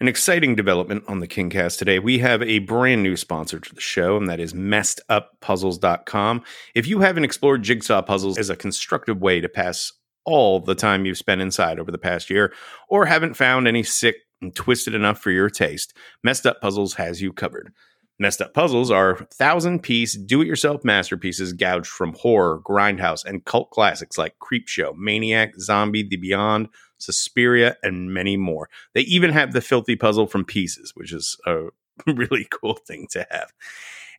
An exciting development on the Kingcast today. We have a brand new sponsor to the show, and that is messeduppuzzles.com. If you haven't explored jigsaw puzzles as a constructive way to pass all the time you've spent inside over the past year, or haven't found any sick and twisted enough for your taste, Messed Up Puzzles has you covered. Messed Up Puzzles are thousand piece do it yourself masterpieces gouged from horror, grindhouse, and cult classics like Creepshow, Maniac, Zombie, The Beyond, Suspiria, and many more. They even have the filthy puzzle from Pieces, which is a really cool thing to have.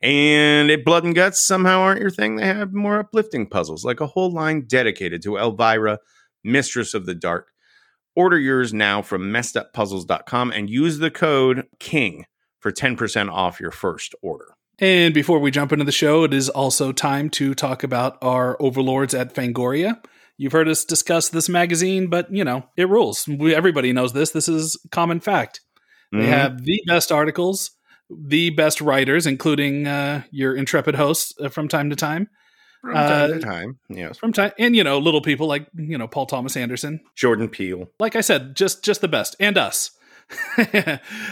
And if blood and guts somehow aren't your thing, they have more uplifting puzzles, like a whole line dedicated to Elvira, Mistress of the Dark. Order yours now from messeduppuzzles.com and use the code KING for 10% off your first order. And before we jump into the show, it is also time to talk about our overlords at Fangoria. You've heard us discuss this magazine, but you know, it rules. We, everybody knows this. This is common fact. They Mhm. have the best articles, the best writers, including uh, your intrepid hosts uh, from time to time. From time Uh, to time, yes. From time, and you know, little people like you know Paul Thomas Anderson. Jordan Peele. Like I said, just just the best, and us.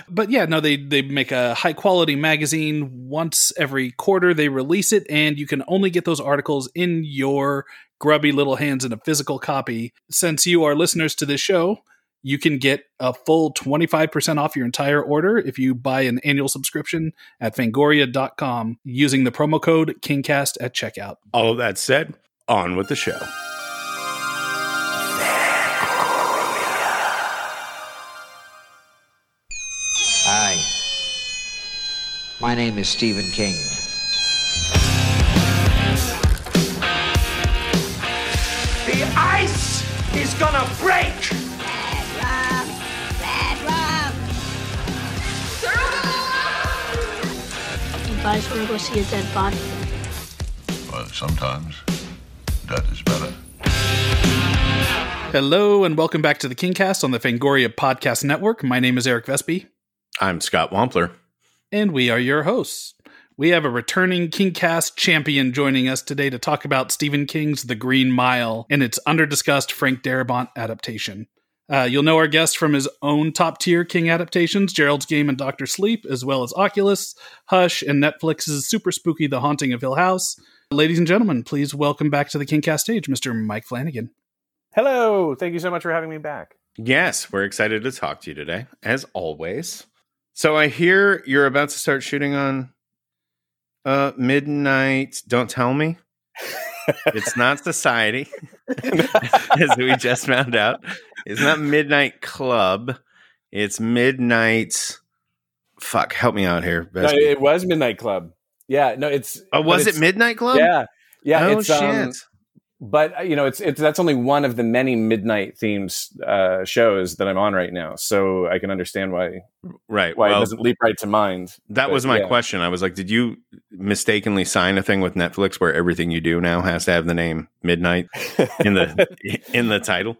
but yeah, no, they they make a high quality magazine once every quarter. They release it, and you can only get those articles in your grubby little hands in a physical copy. Since you are listeners to this show, you can get a full 25% off your entire order if you buy an annual subscription at fangoria.com using the promo code KingCast at checkout. All of that said, on with the show. Hi. My name is Stephen King. Gonna break! You guys wanna go see a dead body? Well, sometimes that is better. Hello, and welcome back to the KingCast on the Fangoria Podcast Network. My name is Eric Vespe. I'm Scott Wampler. and we are your hosts. We have a returning KingCast champion joining us today to talk about Stephen King's The Green Mile and its underdiscussed Frank Darabont adaptation. Uh, you'll know our guest from his own top tier King adaptations, Gerald's Game and Doctor Sleep, as well as Oculus, Hush, and Netflix's super spooky The Haunting of Hill House. Ladies and gentlemen, please welcome back to the KingCast stage, Mr. Mike Flanagan. Hello. Thank you so much for having me back. Yes, we're excited to talk to you today, as always. So I hear you're about to start shooting on uh midnight don't tell me. It's not society as we just found out. It's not midnight club. It's midnight fuck help me out here No, it was Midnight Club. Yeah, no, it's oh was it midnight club? Yeah, yeah. oh it's, shit. um, but uh, you know, it's it's that's only one of the many midnight themes uh, shows that I'm on right now. So I can understand why right why it doesn't leap right to mind. that but was my yeah. question i was like did you mistakenly sign a thing with netflix where everything you do now has to have the name midnight in the in the title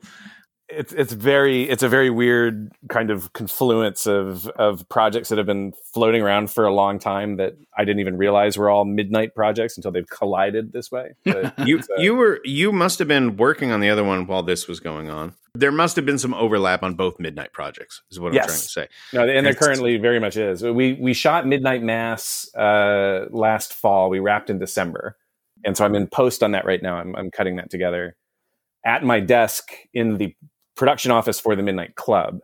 it's it's very it's a very weird kind of confluence of of projects that have been floating around for a long time that I didn't even realize were all midnight projects until they've collided this way. But you uh, you were you must have been working on the other one while this was going on. There must have been some overlap on both midnight projects. Is what I'm trying to say. No, and there currently very much is. We we shot Midnight Mass uh, last fall. We wrapped in December, and so I'm in post on that right now. I'm I'm cutting that together at my desk in the production office for the Midnight Club,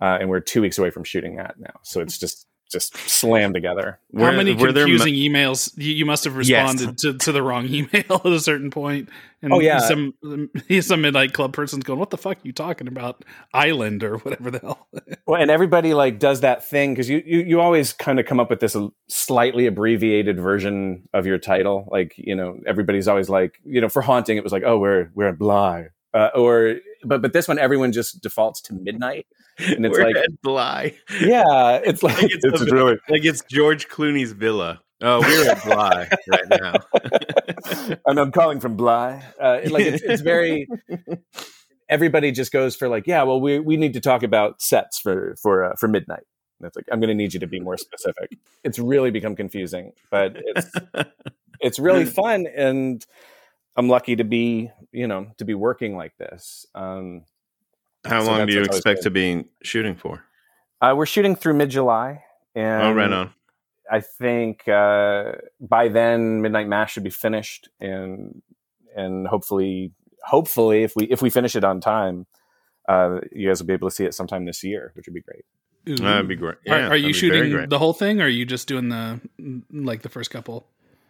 uh, and we're two weeks away from shooting that now. So it's just just slammed together. How Were- many were there mu- confusing emails? You, you must have Yes. responded to, to the wrong email at a certain point. And Oh, yeah. some some midnight club person's going, "What the fuck are you talking about? Island or whatever the hell." Well, and everybody like does that thing because you, you you always kind of come up with this slightly abbreviated version of your title. Like you know, everybody's always like you know, for haunting, it was like, oh, we're we're at Bly, uh, or but but this one, everyone just defaults to midnight, and it's We're like, at Bly. yeah, it's like Like it's, it's really. like it's George Clooney's villa. Oh, we're at Bly right now. and I'm calling from Bly. Uh, like it's, it's very. Everybody just goes for like, yeah, well, we we need to talk about sets for for uh, for midnight. And it's like, I'm going to need you to be more specific. It's really become confusing, but it's it's really fun, and I'm lucky to be you know to be working like this. Um, How So long do you expect to be shooting for? Uh, we're shooting through mid July, and oh, right on. I think uh, by then Midnight Mass should be finished, and and hopefully, hopefully, if we if we finish it on time, uh, you guys will be able to see it sometime this year, which would be great. Ooh. That'd be great. Are- Yeah, are, that'd you shooting the whole thing, or are you just doing the like the first couple?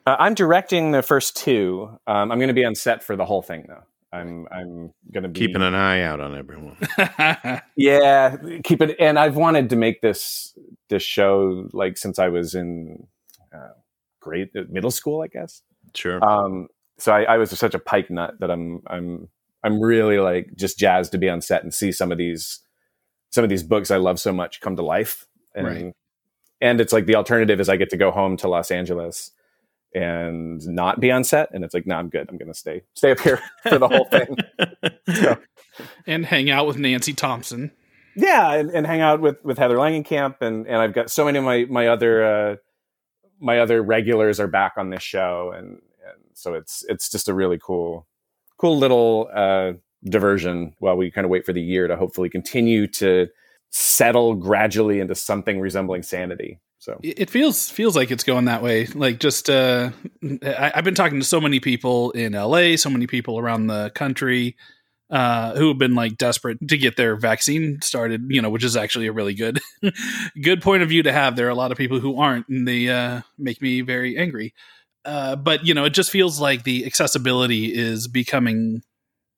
Uh, I'm directing the first two. Um, I'm going to be on set for the whole thing, though. I'm I'm going to be keeping an eye out on everyone? yeah keep it and i've wanted to make this this show like since i was in uh, grade middle school i guess Sure. um so I, I was such a pike nut that i'm i'm i'm really like just jazzed to be on set and see some of these some of these books i love so much come to life and Right. and it's like the alternative is i get to go home to los angeles and not be on set and it's like no i'm good. I'm gonna stay stay up here for the whole thing. So- and hang out with Nancy Thompson. yeah and, and hang out with with heather langenkamp and and i've got so many of my my other uh my other regulars are back on this show and and so it's it's just a really cool cool little uh diversion while we kind of wait for the year to hopefully continue to settle gradually into something resembling sanity so It feels feels like it's going that way. Like just uh, I, I've been talking to so many people in LA, so many people around the country uh, who have been like desperate to get their vaccine started. You know, which is actually a really good good point of view to have. There are a lot of people who aren't, and they uh, make me very angry. Uh, but you know, it just feels like the accessibility is becoming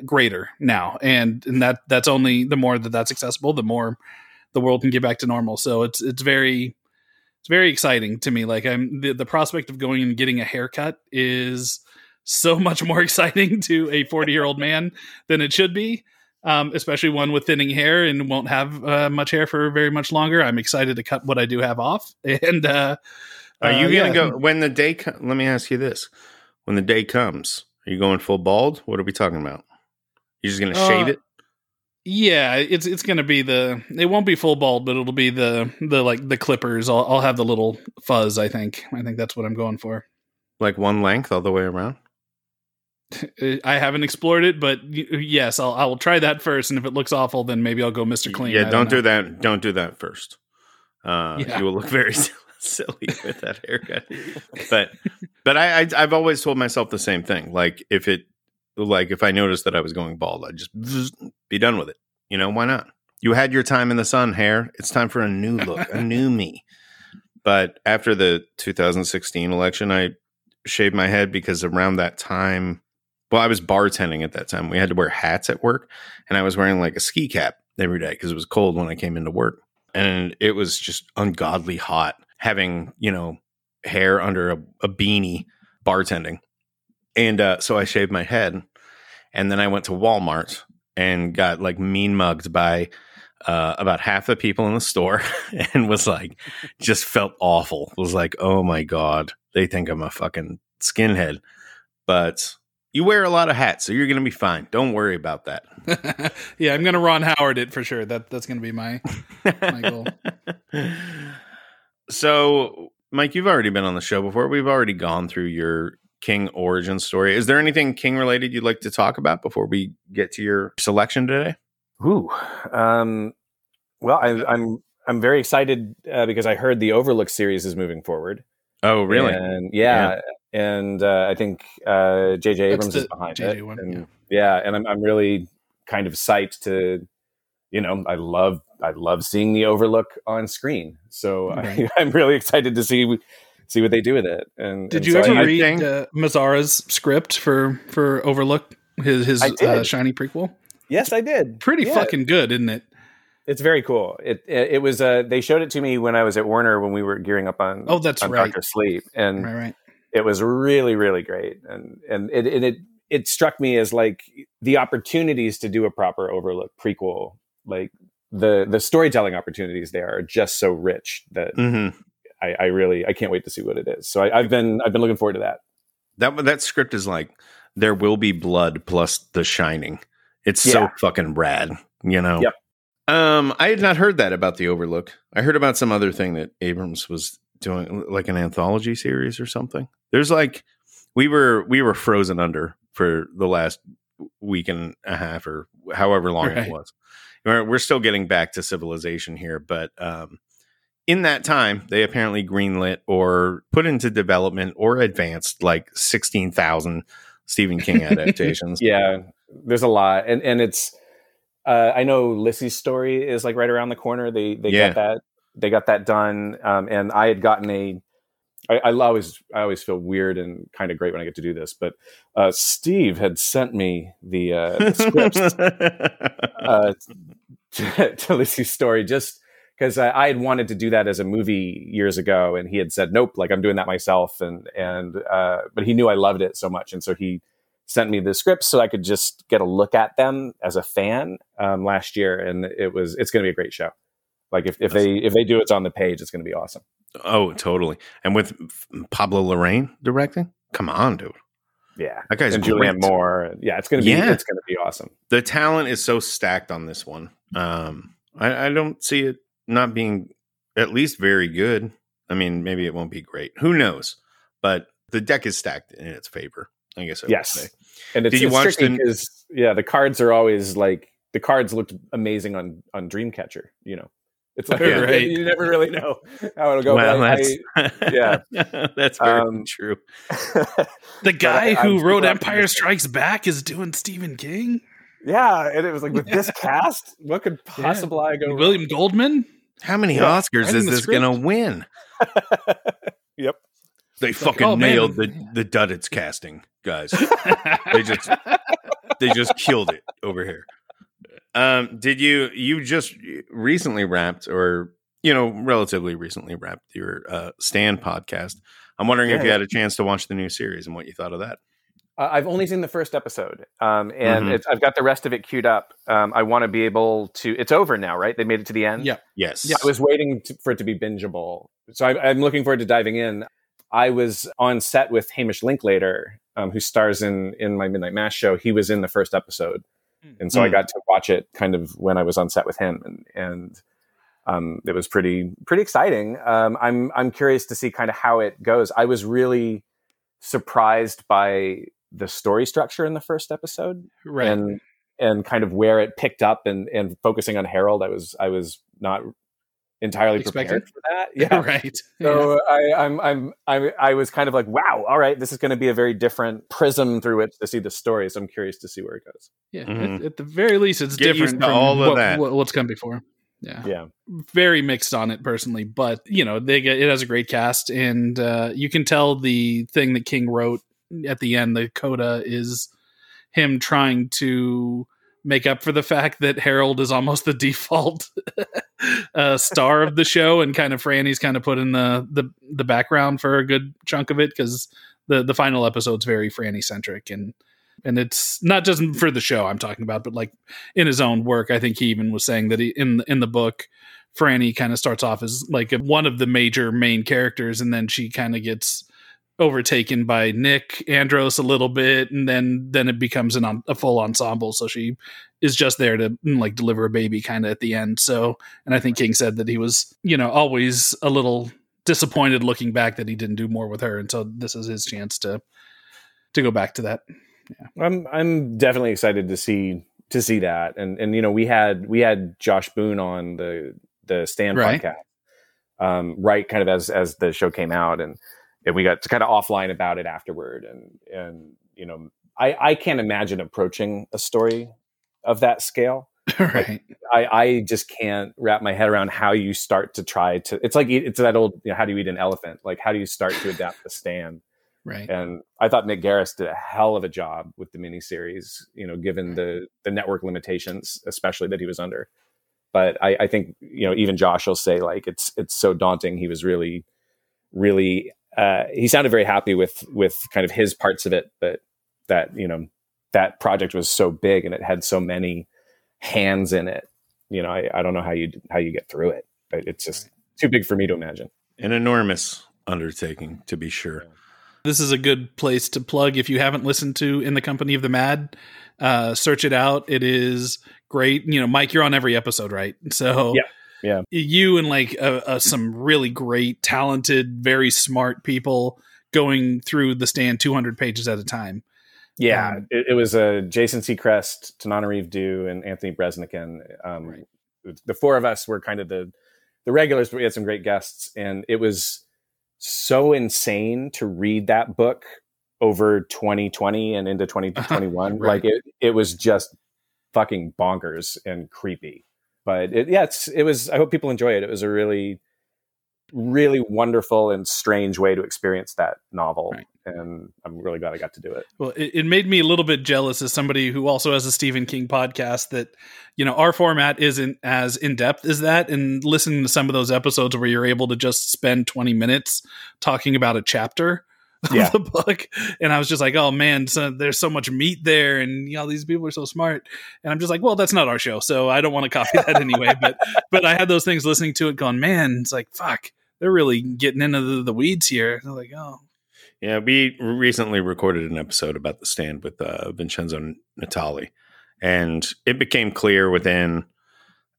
greater now, and and that that's only the more that that's accessible, the more the world can get back to normal. So it's it's very it's very exciting to me. Like I'm the, the prospect of going and getting a haircut is so much more exciting to a 40 year old man than it should be. Um, especially one with thinning hair and won't have uh, much hair for very much longer. I'm excited to cut what I do have off. And uh, Are you uh, gonna yeah. go when the day? Co- let me ask you this: When the day comes, are you going full bald? What are we talking about? You're just gonna shave Uh, it? Yeah, it's it's gonna be the. It won't be full bald, but it'll be the the like the clippers. I'll, I'll have the little fuzz. I think. I think that's what I'm going for. Like one length all the way around? Uh, I haven't explored it, but yes, I'll I will try that first. And if it looks awful, then maybe I'll go Mr. Clean. yeah, don't know. do that. Don't do that first. Uh, Yeah. You will look very silly with that haircut. But but I, I I've always told myself the same thing. Like if it like if I noticed that I was going bald, I'd just be done with it. You know why not? You had your time in the sun, hair. It's time for a new look, a new me. But after the 2016 election, I shaved my head because around that time, well, I was bartending at that time. We had to wear hats at work, and I was wearing like a ski cap every day because it was cold when I came into work, and it was just ungodly hot having you know hair under a, a beanie bartending, and uh, so I shaved my head, and then I went to Walmart and got like mean mugged by uh, about half the people in the store and was like, just felt awful. Was like, oh my God, they think I'm a fucking skinhead. But you wear a lot of hats, so you're going to be fine. Don't worry about that. yeah, I'm gonna Ron Howard it for sure. That that's gonna be my my goal. so, Mike, you've already been on the show before. We've already gone through your King origin story. Is there anything King related you'd like to talk about before we get to your selection today? Ooh, um, well, I, I'm I'm very excited uh, because I heard the Overlook series is moving forward. Oh, really? And yeah, and uh, I think uh, J.J. That's Abrams is behind J.J. it. one, and, yeah. and I'm I'm really kind of psyched to, you know, I love I love seeing the Overlook on screen. So Right. I, I'm really excited to see see what they do with it. And Did and you so ever I- I read think- uh, Mazzara's script for for Overlook? His his uh, shiny prequel. Yes, I did. Pretty Yeah. fucking good, isn't it? It's very cool. It it, it was. Uh, they showed it to me when I was at Warner when we were gearing up on. Oh, that's on right. Doctor Sleep, and Right, right. it was really really great. And and it it it, it struck me as like the opportunities to do a proper Overlook prequel, like the the storytelling opportunities there are just so rich that Mm-hmm. I, I really I can't wait to see what it is. So I, I've been I've been looking forward to that. That that script is like there will be blood plus The Shining. It's so fucking rad, you know. Yep. Um, I had not heard that about the Overlook. I heard about some other thing that Abrams was doing, like an anthology series or something. There's like we were we were frozen under for the last week and a half or however long Right. it was, we're, we're still getting back to civilization here, but um, in that time, they apparently greenlit or put into development or advanced like sixteen thousand Stephen King adaptations. yeah, there's a lot, and and it's. Uh, I know Lisey's story is like right around the corner. They they Yeah. got that they got that done, um, and I had gotten a. I, I always I always feel weird and kind of great when I get to do this, but uh, Steve had sent me the, uh, the scripts uh, to, to Lisey's story just because I, I had wanted to do that as a movie years ago, and he had said nope, like I'm doing that myself, and and uh, but he knew I loved it so much, and so he sent me the scripts so I could just get a look at them as a fan um, last year, and it was it's going to be a great show. Like if, if they if they do it's on the page, it's going to be awesome. oh, totally. And with Pablo Larraín directing, come on, dude. Yeah, That guy's and Julianne great. Moore. Yeah, it's going to be Yeah. it's going to be awesome. the talent is so stacked on this one. Um, I, I don't see it not being at least very good. I mean, maybe it won't be great. Who knows? But the deck is stacked in its favor. I guess. I would Yes, say. and it's, Did you it's watch tricky the- 'cause, yeah, the cards are always like the cards looked amazing on on Dreamcatcher. You know, it's like Yeah. Right. you never really know how it'll go. well, but I- that's yeah. that's very Um, true. The guy I- I'm who wrote Empire. Strikes Back is doing Stephen King. Yeah, and it was like with this cast, what could possibly go? wrong? William Goldman. How many yeah, Oscars is this script. gonna win? Yep. They fucking oh, man. nailed the the Duddits casting, guys. they just they just killed it over here. Um, did you you just recently wrapped or you know relatively recently wrapped your uh, Stan podcast? I'm wondering if you had a chance to watch the new series and what you thought of that. Uh, I've only seen the first episode, um, and Mhm. it's, I've got the rest of it queued up. Um, I want to be able to. It's over now, right? They made it to the end. Yeah. Yes, Yeah, I was waiting to, for it to be bingeable, so I, I'm looking forward to diving in. I was on set with Hamish Linklater, um, who stars in in my Midnight Mass show. He was in the first episode, and so I Mm. got to watch it kind of when I was on set with him, and and um, it was pretty pretty exciting. Um, I'm I'm curious to see kind of how it goes. I was really surprised by the story structure in the first episode Right. and and kind of where it picked up and and focusing on Harold, I was I was not entirely prepared for that. Yeah. right. So I, I'm I'm I I was kind of like, wow, all right, this is going to be a very different prism through which to see the story. So I'm curious to see where it goes. yeah. Mhm. At, at the very least, it's Get different from all of what, that. what- what's come before. Yeah. Yeah, very mixed on it personally, but you know, they get it has a great cast, and uh, you can tell the thing that King wrote at the end, the coda, is him trying to make up for the fact that Harold is almost the default uh, star of the show, and kind of Franny's kind of put in the the the background for a good chunk of it because the the final episode's very Franny centric and. And it's not just for the show I'm talking about, but like in his own work, I think he even was saying that he, in in the book, Franny kind of starts off as like one of the major main characters, and then she kind of gets overtaken by Nick Andros a little bit, and then then it becomes an a full ensemble. So she is just there to mm, like deliver a baby kind of at the end. So, and I think King said that he was you know always a little disappointed looking back that he didn't do more with her, and so this is his chance to to go back to that. Yeah. I'm I'm definitely excited to see to see that. And and you know we had we had Josh Boone on the the Stand Right. podcast, um, right? Kind of as as the show came out, and and we got to kind of offline about it afterward. And and you know I I can't imagine approaching a story of that scale. right. I, I just can't wrap my head around how you start to try to. It's like it's that old. You know, how do you eat an elephant? Like how do you start to adapt the stand? Right. And I thought Mick Garris did a hell of a job with the miniseries. You know, given the the network limitations, especially that he was under. But I, I think you know even Josh will say like it's it's so daunting. He was really, really. Uh, he sounded very happy with with kind of his parts of it, but that you know that project was so big and it had so many hands in it. You know, I, I don't know how you how you get through it. But it's just too big for me to imagine. an enormous undertaking to be sure. this is a good place to plug if you haven't listened to in the company of the mad uh search it out it is great you know mike you're on every episode right so Yeah. Yeah. you and like uh, uh, some really great talented very smart people going through the stand 200 pages at a time Yeah, Um, it, it was uh, Jason Sechrest, Tanana Reeve Dew, and Anthony Breznican. Um, Right. The four of us were kind of the the regulars, but we had some great guests, and it was so insane to read that book over 2020 and into 2021. Right. Like it, it was just fucking bonkers and creepy. But it, yeah, it's it was. I hope people enjoy it. It was a really, really wonderful and strange way to experience that novel, Right. and I'm really glad I got to do it. Well, it, it made me a little bit jealous as somebody who also has a Stephen King podcast that, you know, our format isn't as in depth as that. And listening to some of those episodes where you're able to just spend 20 minutes talking about a chapter Yeah. the book. And I was just like, oh man, so there's so much meat there. And, you know, these people are so smart. And I'm just like, well, that's not our show. So I don't want to copy that anyway. but, but I had those things listening to it going, man, it's like, fuck, they're really getting into the, the weeds here. They're like, oh, Yeah, we recently recorded an episode about the stand with uh, Vincenzo Natali, and it became clear within,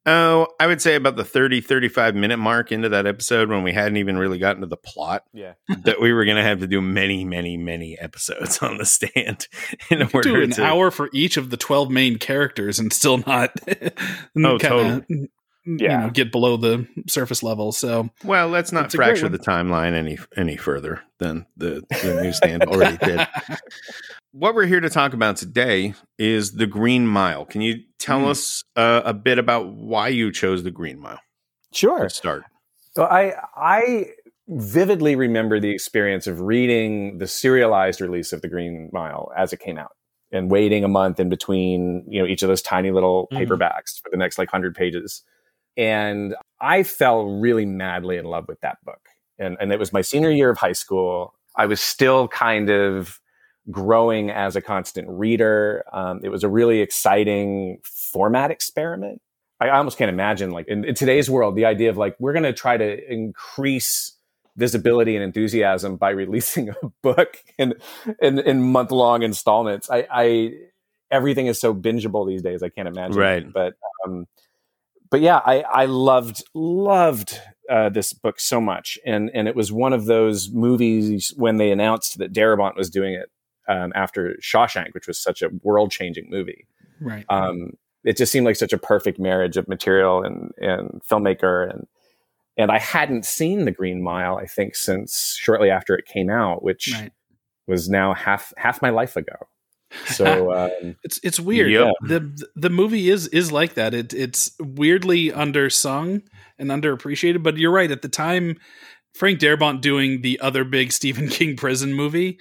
oh, I would say about the 30, 35 minute mark into that episode when we hadn't even really gotten to the plot Yeah. that we were going to have to do many, many, many episodes on the stand in You order do an to. hour for each of the 12 main characters and still not Oh, kinda, you Yeah. know, get below the surface level. So Well, let's not It's a great fracture the timeline any any further than the, the newsstand already did. What we're here to talk about today is the Green Mile. Can you tell Hmm. us uh, a bit about why you chose the Green Mile Sure. to start? So I I vividly remember the experience of reading the serialized release of the Green Mile as it came out and waiting a month in between, you know, each of those tiny little Mhm. paperbacks for the next like 100 pages. And I fell really madly in love with that book. And and it was my senior year of high school. I was still kind of growing as a constant reader. Um, it was a really exciting format experiment. I almost can't imagine, like in, in today's world, the idea of like we're going to try to increase visibility and enthusiasm by releasing a book in in, in month long installments. I, I everything is so bingeable these days. I can't imagine. Right. but um, but yeah, I I loved loved uh, this book so much, and and it was one of those movies when they announced that Darabont was doing it um, after Shawshank, which was such a world changing movie. right. Um, it just seemed like such a perfect marriage of material and and filmmaker and and I hadn't seen The Green Mile I think since shortly after it came out, which right. was now half half my life ago. So um, It's it's weird. Yep. The the movie is is like that. It it's weirdly undersung and underappreciated. But you're right. At the time, Frank Darabont doing the other big Stephen King prison movie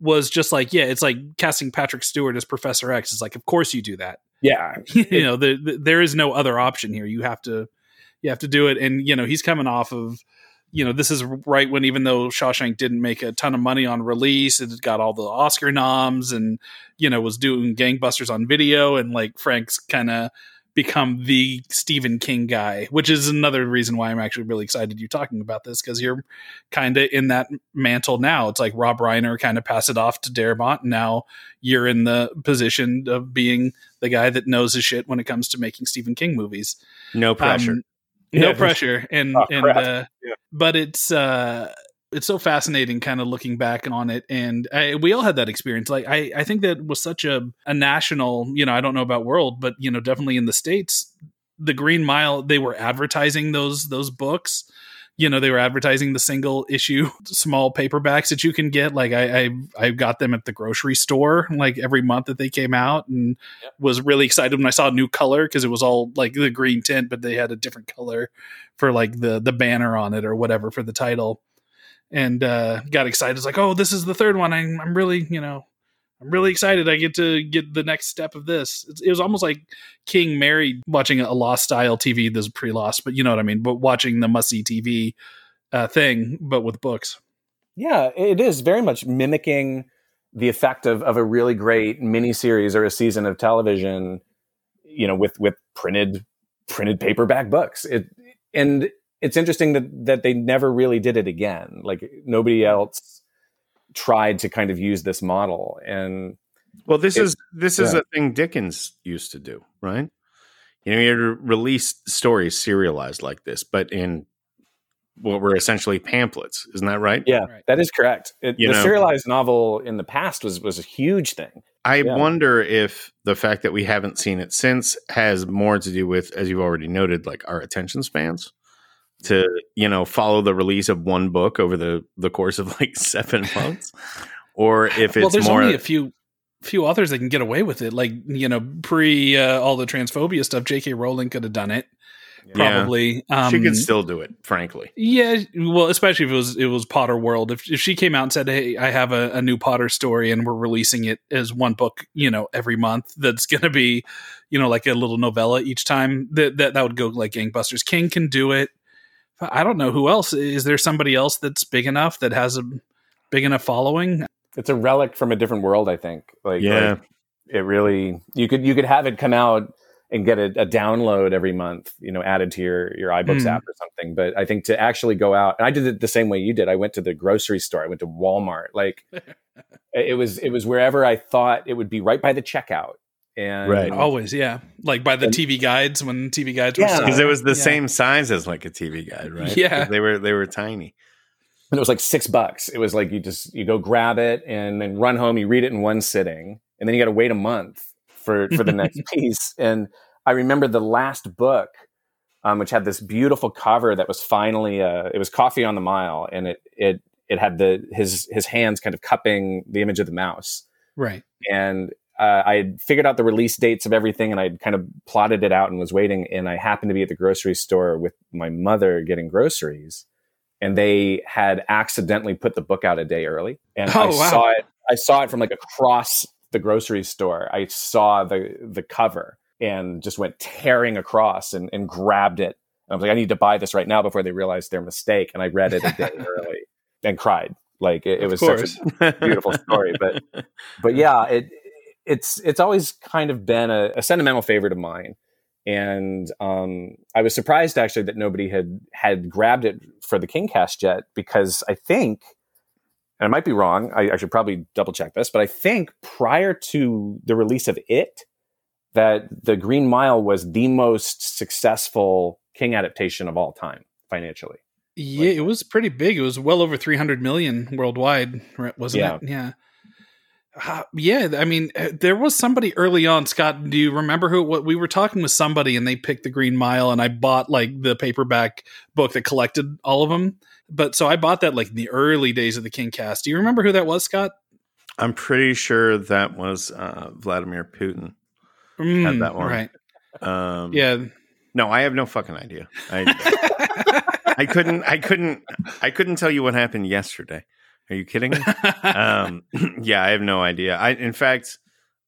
was just like, yeah, it's like casting Patrick Stewart as Professor X. It's like, of course you do that. yeah, you know, the, the, there is no other option here. You have to you have to do it. And you know, he's coming off of you know, this is right when even though Shawshank didn't make a ton of money on release, it got all the Oscar noms and, you know, was doing gangbusters on video and like Frank's kind of become the Stephen King guy, which is another reason why I'm actually really excited you talking about this because you're kind of in that mantle now. It's like Rob Reiner kind of passed it off to Darabont. And now you're in the position of being the guy that knows his shit when it comes to making Stephen King movies. No pressure. Um, no Yeah. pressure, and Oh, and uh, Yeah. but it's uh, it's so fascinating, kind of looking back on it, and I, we all had that experience. Like I, I think that was such a a national, you know, I don't know about world, but you know, definitely in the states, the Green Mile, they were advertising those those books. You know, they were advertising the single issue small paperbacks that you can get. Like I, I, I got them at the grocery store like every month that they came out, and was really excited when I saw a new color because it was all like the green tint, but they had a different color for like the the banner on it or whatever for the title. And uh, got excited. It's like, oh, this is the third one. I'm, I'm really, you know, I'm really excited. I get to get the next step of this. It was almost like King married watching a Lost style TV. This is pre Lost, but you know what I mean. But watching the must see TV uh, thing, but with books. Yeah, it is very much mimicking the effect of, of a really great miniseries or a season of television, you know, with with printed printed paperback books. It and it's interesting that that they never really did it again. Like nobody else tried to kind of use this model. And Well, this It- is this is a thing Dickens used to do, right? You know, he had to release stories serialized like this, but in what were essentially pamphlets. Isn't that right? yeah, Right. that is correct. It, the know- serialized novel in the past was was a huge thing. I Yeah. wonder if the fact that we haven't seen it since has more to do with, as you've already noted, like our attention spans to you know follow the release of one book over the the course of like seven months, or if it's well, there's more. only a few few authors that can get away with it. Like you know, pre uh, all the transphobia stuff, J.K. Rowling could have done it. Yeah. Probably, um, she could still do it, frankly. Yeah, well, especially if it was it was Potter World. If if she came out and said, "Hey, I have a, a new Potter story, and we're releasing it as one book, you know, every month," that's going to be, you know, like a little novella each time. That that that would go like gangbusters. King can do it. I don't know who else. Is there somebody else that's big enough that has a big enough following? It's a relic from a different world, I think. Like, Yeah. like, it really you could you could have it come out and get a, a download every month, you know, added to your your iBooks Hmm. app or something. But I think to actually go out, and I did it the same way you did. I went to the grocery store. I went to Walmart. Like, it was it was wherever I thought it would be, right by the checkout. And Right. Always, yeah. Like by the And- TV guides when TV guides were Yeah. still- Because it was the yeah. same size as like a TV guide, right? yeah they were they were tiny. and it was like six bucks. It was like you just you go grab it and then run home. You read it in one sitting, and then you got to wait a month for for the next piece. And I remember the last book, um, which had this beautiful cover that was finally uh, it was Coffey on the Mile, and it it it had the his his hands kind of cupping the image of the mouse, right. and uh, I had figured out the release dates of everything, and I'd kind of plotted it out and was waiting. And I happened to be at the grocery store with my mother getting groceries, and they had accidentally put the book out a day early. And I Oh, wow. saw it. I saw it from like across the grocery store. I saw the the cover and just went tearing across and, and grabbed it. And I was like, I need to buy this right now before they realize their mistake. And I read it a day early and cried. Like it, it was such a beautiful story. But but yeah, it it's it's always kind of been a, a sentimental favorite of mine. And um, I was surprised actually that nobody had had grabbed it for the KingCast yet because I think, and I might be wrong. I, I should probably double check this, but I think prior to the release of it, that the Green Mile was the most successful King adaptation of all time financially. Yeah, it was pretty big. It was well over 300 million worldwide, right, wasn't Yeah. it? Yeah. Uh, yeah, I mean, uh, there was somebody early on. Scott, do you remember who? What we were talking with somebody, and they picked the Green Mile, and I bought like the paperback book that collected all of them. But so I bought that like in the early days of the King Cast. Do you remember who that was, Scott? I'm pretty sure that was uh, Vladimir Putin. Mm, that one. right? Um, Yeah, No, I have no fucking idea. I I couldn't I couldn't I couldn't tell you what happened yesterday. Are you kidding me? um, yeah, I have no idea. I in fact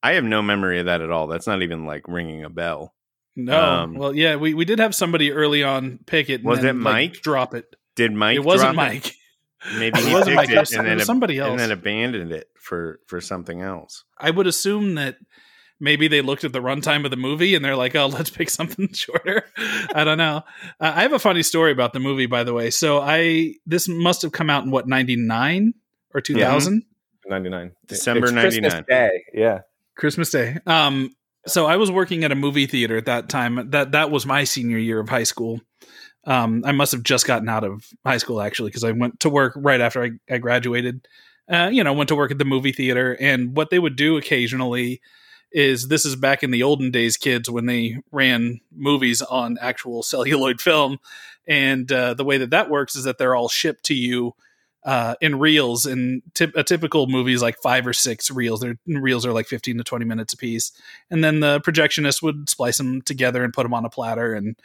I have no memory of that at all. That's not even like ringing a bell. no. um, well, yeah, we we did have somebody early on pick it. and Was then, it like, Mike? drop it. Did Mike? it wasn't drop Mike. It? Maybe It he wasn't picked Mike. It and it then ab- somebody and else. then abandoned it for for something else. I would assume that maybe they looked at the runtime of the movie and they're like, "Oh, let's pick something shorter." I don't know. Uh, I have a funny story about the movie, by the way. So I this must have come out in what ninety nine or two thousand Ninety nine, December It's Christmas 99. Day, yeah. Christmas Day. Um, so I was working at a movie theater at that time. That that was my senior year of high school. Um, I must have just gotten out of high school actually because I went to work right after I, I graduated. Uh, you know, went to work at the movie theater, and what they would do occasionally is this is back in the olden days, kids, when they ran movies on actual celluloid film, and uh, the way that that works is that they're all shipped to you uh, in reels. And a typical movie is like five or six reels. Their reels are like fifteen to twenty minutes a piece, and then the projectionist would splice them together and put them on a platter and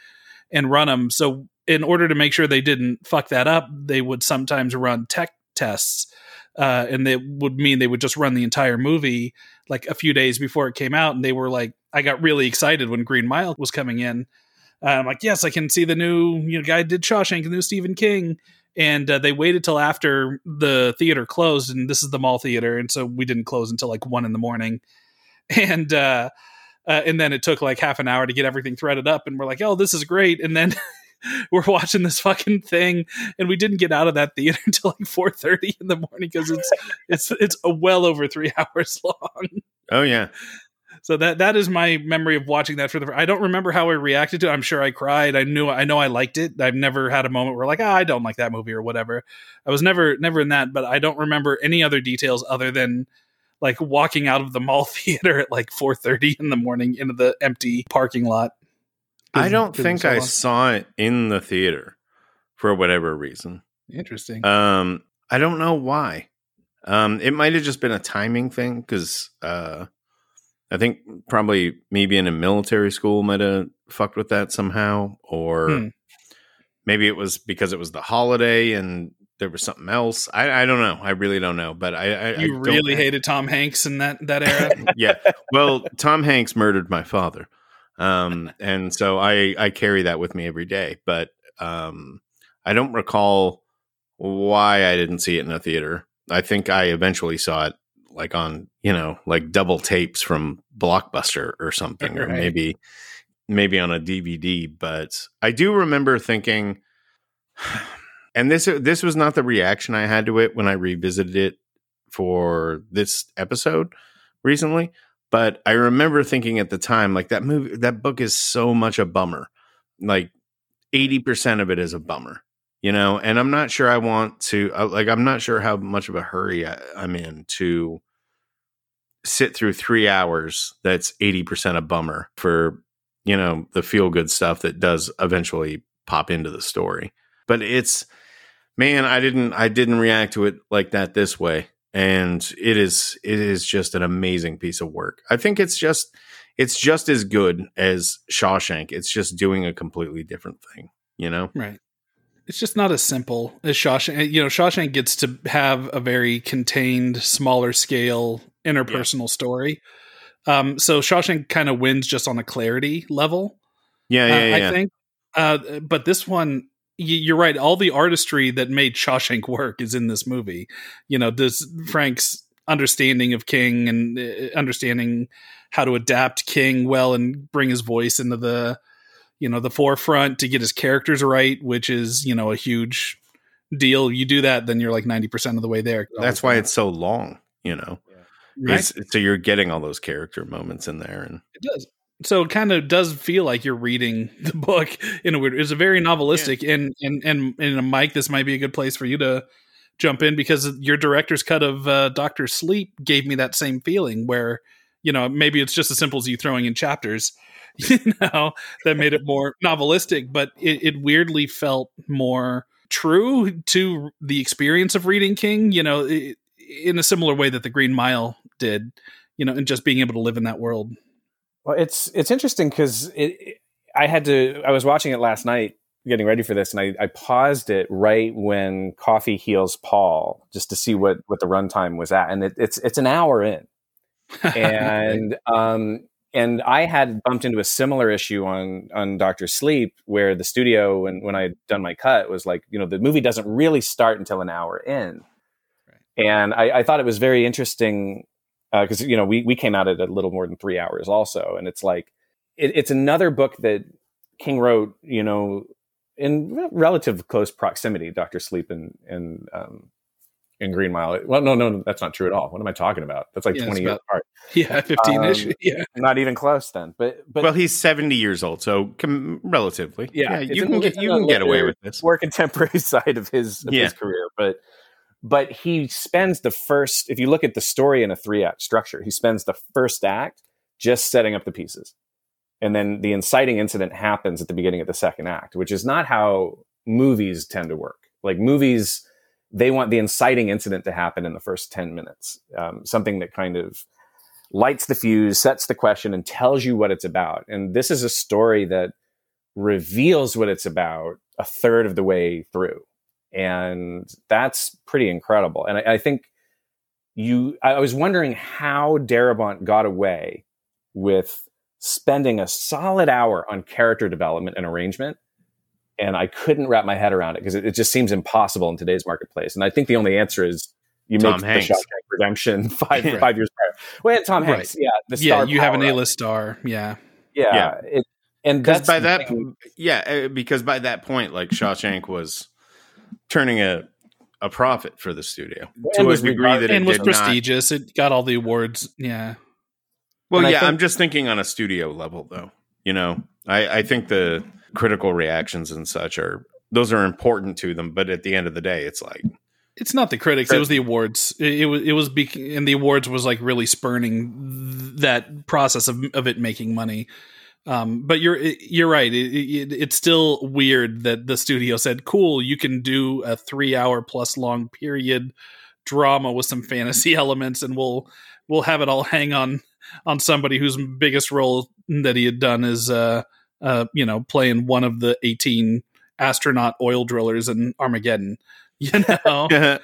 and run them. So in order to make sure they didn't fuck that up, they would sometimes run tech tests. Uh, and they would mean they would just run the entire movie like a few days before it came out. And they were like, I got really excited when Green Mile was coming in. Uh, I'm like, yes, I can see the new you know guy did Shawshank, the new Stephen King. And uh, they waited till after the theater closed, and this is the mall theater, and so we didn't close until like one in the morning. And uh, uh, and then it took like half an hour to get everything threaded up, and we're like, oh, this is great. And then we're watching this fucking thing, and we didn't get out of that theater until like four thirty in the morning because it's it's it's a well over three hours long. Oh yeah. So that that is my memory of watching that for the. I don't remember how I reacted to. it. I'm sure I cried. I knew. I know I liked it. I've never had a moment where like, ah, I don't like that movie or whatever. I was never never in that, but I don't remember any other details other than like walking out of the mall theater at like 4:30 in the morning into the empty parking lot. I don't think I saw it in the theater for whatever reason. Interesting. Um, I don't know why. Um, it might have just been a timing thing because uh, I think probably me being in military school might have fucked with that somehow, or Hmm. maybe it was because it was the holiday and there was something else. I, I don't know. I really don't know. But I, I I you don't really hated Tom Hanks in that that era. yeah. Well, Tom Hanks murdered my father. Um, and so I, I carry that with me every day, but, um, I don't recall why I didn't see it in a theater. I think I eventually saw it like on, you know, like double tapes from Blockbuster or something, or maybe, maybe on a DVD. But I do remember thinking, and this, this was not the reaction I had to it when I revisited it for this episode recently but I remember thinking at the time, like that movie, that book is so much a bummer. Like eighty percent of it is a bummer, you know. And I'm not sure I want to, uh, like, I'm not sure how much of a hurry I, I'm in to sit through three hours. That's eighty percent a bummer for you know the feel good stuff that does eventually pop into the story. But it's man, I didn't, I didn't react to it like that this way and it is it is just an amazing piece of work. I think it's just it's just as good as Shawshank. It's just doing a completely different thing, you know? Right. It's just not as simple as Shawshank. You know, Shawshank gets to have a very contained, smaller scale interpersonal story. Um, so Shawshank kind of wins just on a clarity level. Yeah, uh, yeah, yeah. I think. Uh, but this one, you're right. All the artistry that made Shawshank work is in this movie. You know, this Frank's understanding of King and uh, understanding how to adapt King well and bring his voice into the, you know, the forefront to get his characters right, which is you know a huge deal. You do that, then you're like ninety percent of the way there. That's why it's so long, you know. Right? So you're getting all those character moments in there and It does. So it kind of does feel like you're reading the book in a weird. It's a very novelistic, and and and and a Mike, this might be a good place for you to jump in because your director's cut of uh, Doctor Sleep gave me that same feeling where you know maybe it's just as simple as you throwing in chapters, you know, that made it more novelistic, but it, it weirdly felt more true to the experience of reading King. You know, i in a similar way that the Green Mile did. You know, and just being able to live in that world. Well, it's it's interesting because it, it- I had to. I was watching it last night, getting ready for this, and I, I paused it right when Coffey heals Paul, just to see what what the runtime was at, and it, it's it's an hour in, and um and I had bumped into a similar issue on on Doctor Sleep, where the studio when when I had done my cut was like, you know, the movie doesn't really start until an hour in, and I, I thought it was very interesting because you know we we came out at a little more than three hours also, and it's like it, it's another book that King wrote, you know, in relative close proximity. Doctor Sleep and and um, and Green Mile. Well, no, no, that's not true at all. What am I talking about? That's like Yeah, it's twenty years apart. Yeah, fifteen ish. Um, yeah, Not even close then. But but well, he's 70 years old, so com- relatively. Yeah, it's you an- can get you a can get away later- with this. more contemporary side of his of Yeah. his career. But but he spends the first. If you look at the story in a three act structure, he spends the first act just setting up the pieces, and then the inciting incident happens at the beginning of the second act, which is not how movies tend to work. Like movies, they want the inciting incident to happen in the first ten minutes, um, something that kind of lights the fuse, sets the question, and tells you what it's about. And this is a story that reveals what it's about a third of the way through. And that's pretty incredible. And I, I think you, I was wondering how Darabont got away with spending a solid hour on character development and arrangement. And I couldn't wrap my head around it because it, it just seems impossible in today's marketplace. And I think the only answer is you Tom make Hanks. the Shawshank Redemption five Right. five years prior. Well, and Tom Right. Hanks, yeah, the yeah. You have an A list star. Yeah, yeah, Yeah. It, and Because that's by that, thing. yeah, uh, because by that point, like Shawshank was turning a a profit for the studio And to a degree regarded- that it and was did not- prestigious. It got all the awards. Yeah, Well, And yeah, think- I'm just thinking on a studio level, though. You know, I, I think the critical reactions and such are those are important to them, but at the end of the day, it's like It's not the critics; it was the awards. It, it was it was bec- and the awards was like really spurning th- that process of of it making money. Um, but you're you're right. It, it, it's still weird that the studio said, "Cool, you can do a three hour plus long period drama with some fantasy elements, and we'll we'll have it all hang on on somebody whose biggest role that he had done is uh uh you know playing one of the eighteen astronaut oil drillers in Armageddon." You know,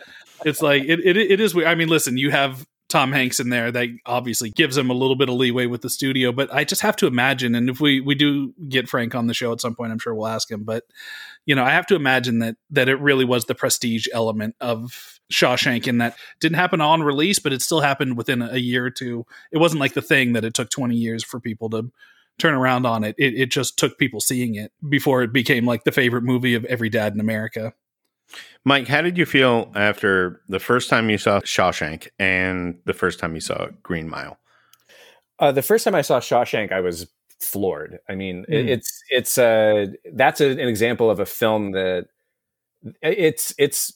it's like it, it it is weird. I mean, listen, you have Tom Hanks in there that obviously gives him a little bit of leeway with the studio, but I just have to imagine and if we we do get Frank on the show at some point, I'm sure we'll ask him, but you know, I have to imagine that that it really was the prestige element of Shawshank and that didn't happen on release, but it still happened within a year or two. It wasn't like the thing that it took 20 years for people to turn around on it. It it just took people seeing it before it became like the favorite movie of every dad in America. Mike, how did you feel after the first time you saw Shawshank and the first time you saw Green Mile? Uh, the first time I saw Shawshank, I was floored. I mean, it, it's it's a that's a, an example of a film that it's it's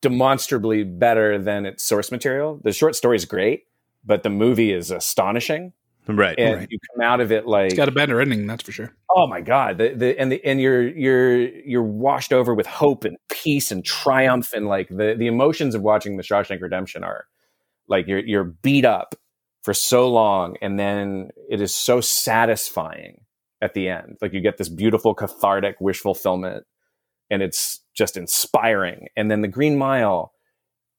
demonstrably better than its source material. The short story is great, but the movie is astonishing, Right. and Right. you come out of it like It's got a better ending, that's for sure. oh my god the, the and the and you're you're you're washed over with hope and peace and triumph and like the the emotions of watching the Shawshank Redemption are like you're you're beat up for so long and then it is so satisfying at the end like you get this beautiful cathartic wish fulfillment and it's just inspiring and then the green mile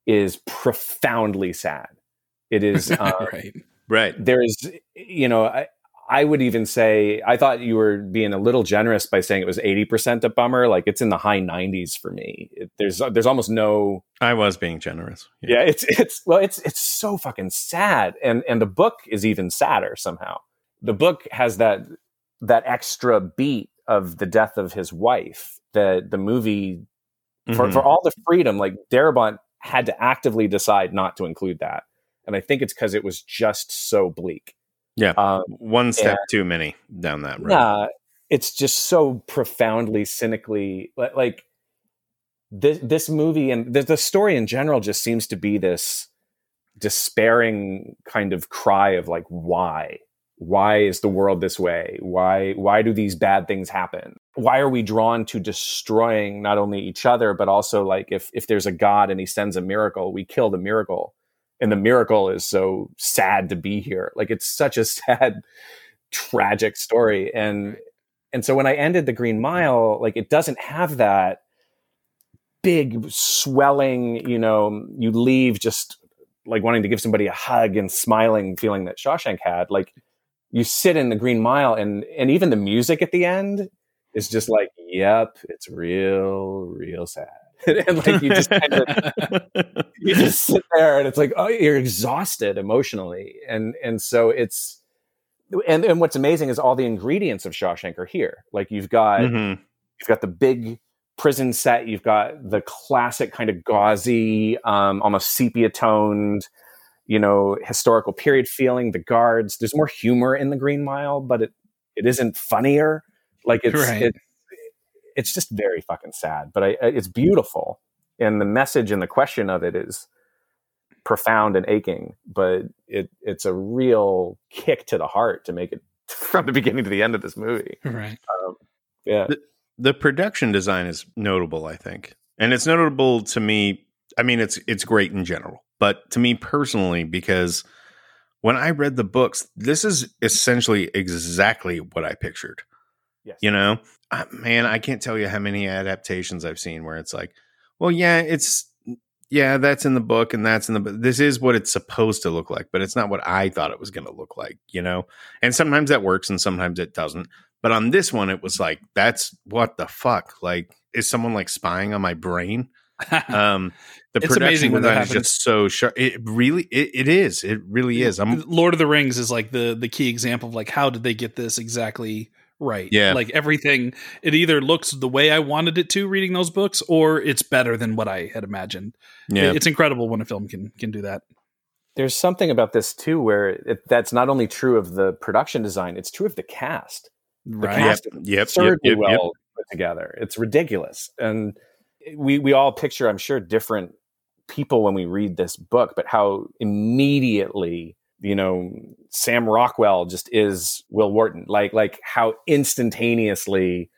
is profoundly sad it is um, right. Right. there is you know I, I would even say I thought you were being a little generous by saying it was 80% a bummer like it's in the high 90s for me it, there's there's almost no I was being generous. yeah it's it's well it's it's so fucking sad and and the book is even sadder somehow the book has that that extra beat of the death of his wife that the movie for, Mhm. for all the freedom like Darabont had to actively decide not to include that and I think it's because it was just so bleak Yeah. um, One step too many down that road. Nah, it's just so profoundly cynically like this this movie and the, the story in general just seems to be this despairing kind of cry of like why why is the world this way why why do these bad things happen why are we drawn to destroying not only each other but also like if if there's a god and he sends a miracle we kill the miracle and the miracle is so sad to be here. Like it's such a sad tragic story. And and so when i ended the green mile like it doesn't have that big swelling you know you leave just like wanting to give somebody a hug and smiling feeling that shawshank had. Like you sit in the green mile and and even the music at the end is just like yep it's real real sad and like you just kind of you just sit there and it's like oh you're exhausted emotionally and and so it's and and what's amazing is all the ingredients of Shawshank are here like you've got Mhm. you've got the big prison set you've got the classic kind of gauzy um almost sepia toned you know historical period feeling the guards there's more humor in the green mile but it it isn't funnier like it's Right. it, it's just very fucking sad but I, I it's beautiful and the message and the question of it is profound and aching but it it's a real kick to the heart to make it from the beginning to the end of this movie Right. Um, yeah the production design is notable, I think. And it's notable to me. I mean, it's it's great in general, but to me personally, because when I read the books, this is essentially exactly what I pictured. Yes You know, uh, man, I can't tell you how many adaptations I've seen where it's like, well, yeah, it's yeah, that's in the book and that's in the book. This is what it's supposed to look like, but it's not what I thought it was going to look like, you know? And sometimes that works and sometimes it doesn't. But on this one, it was like, that's what the fuck? Like, is someone like spying on my brain? Um, the It's production when that design is just so sharp. It really, it, it is. It really is. I'm Lord of the Rings is like the the key example of like how did they get this exactly right? Yeah. like everything. It either looks the way I wanted it to reading those books, or it's better than what I had imagined. yeah. It's incredible when a film can can do that. there's something about this too where it, that's not only true of the production design it's true of the cast the Right. cast Yep, is yep, absurdly yep, yep, well yep. put together it's ridiculous and we we all picture i'm sure different people when we read this book, but how immediately you know Sam Rockwell just is Will Wharton, like like how instantaneously.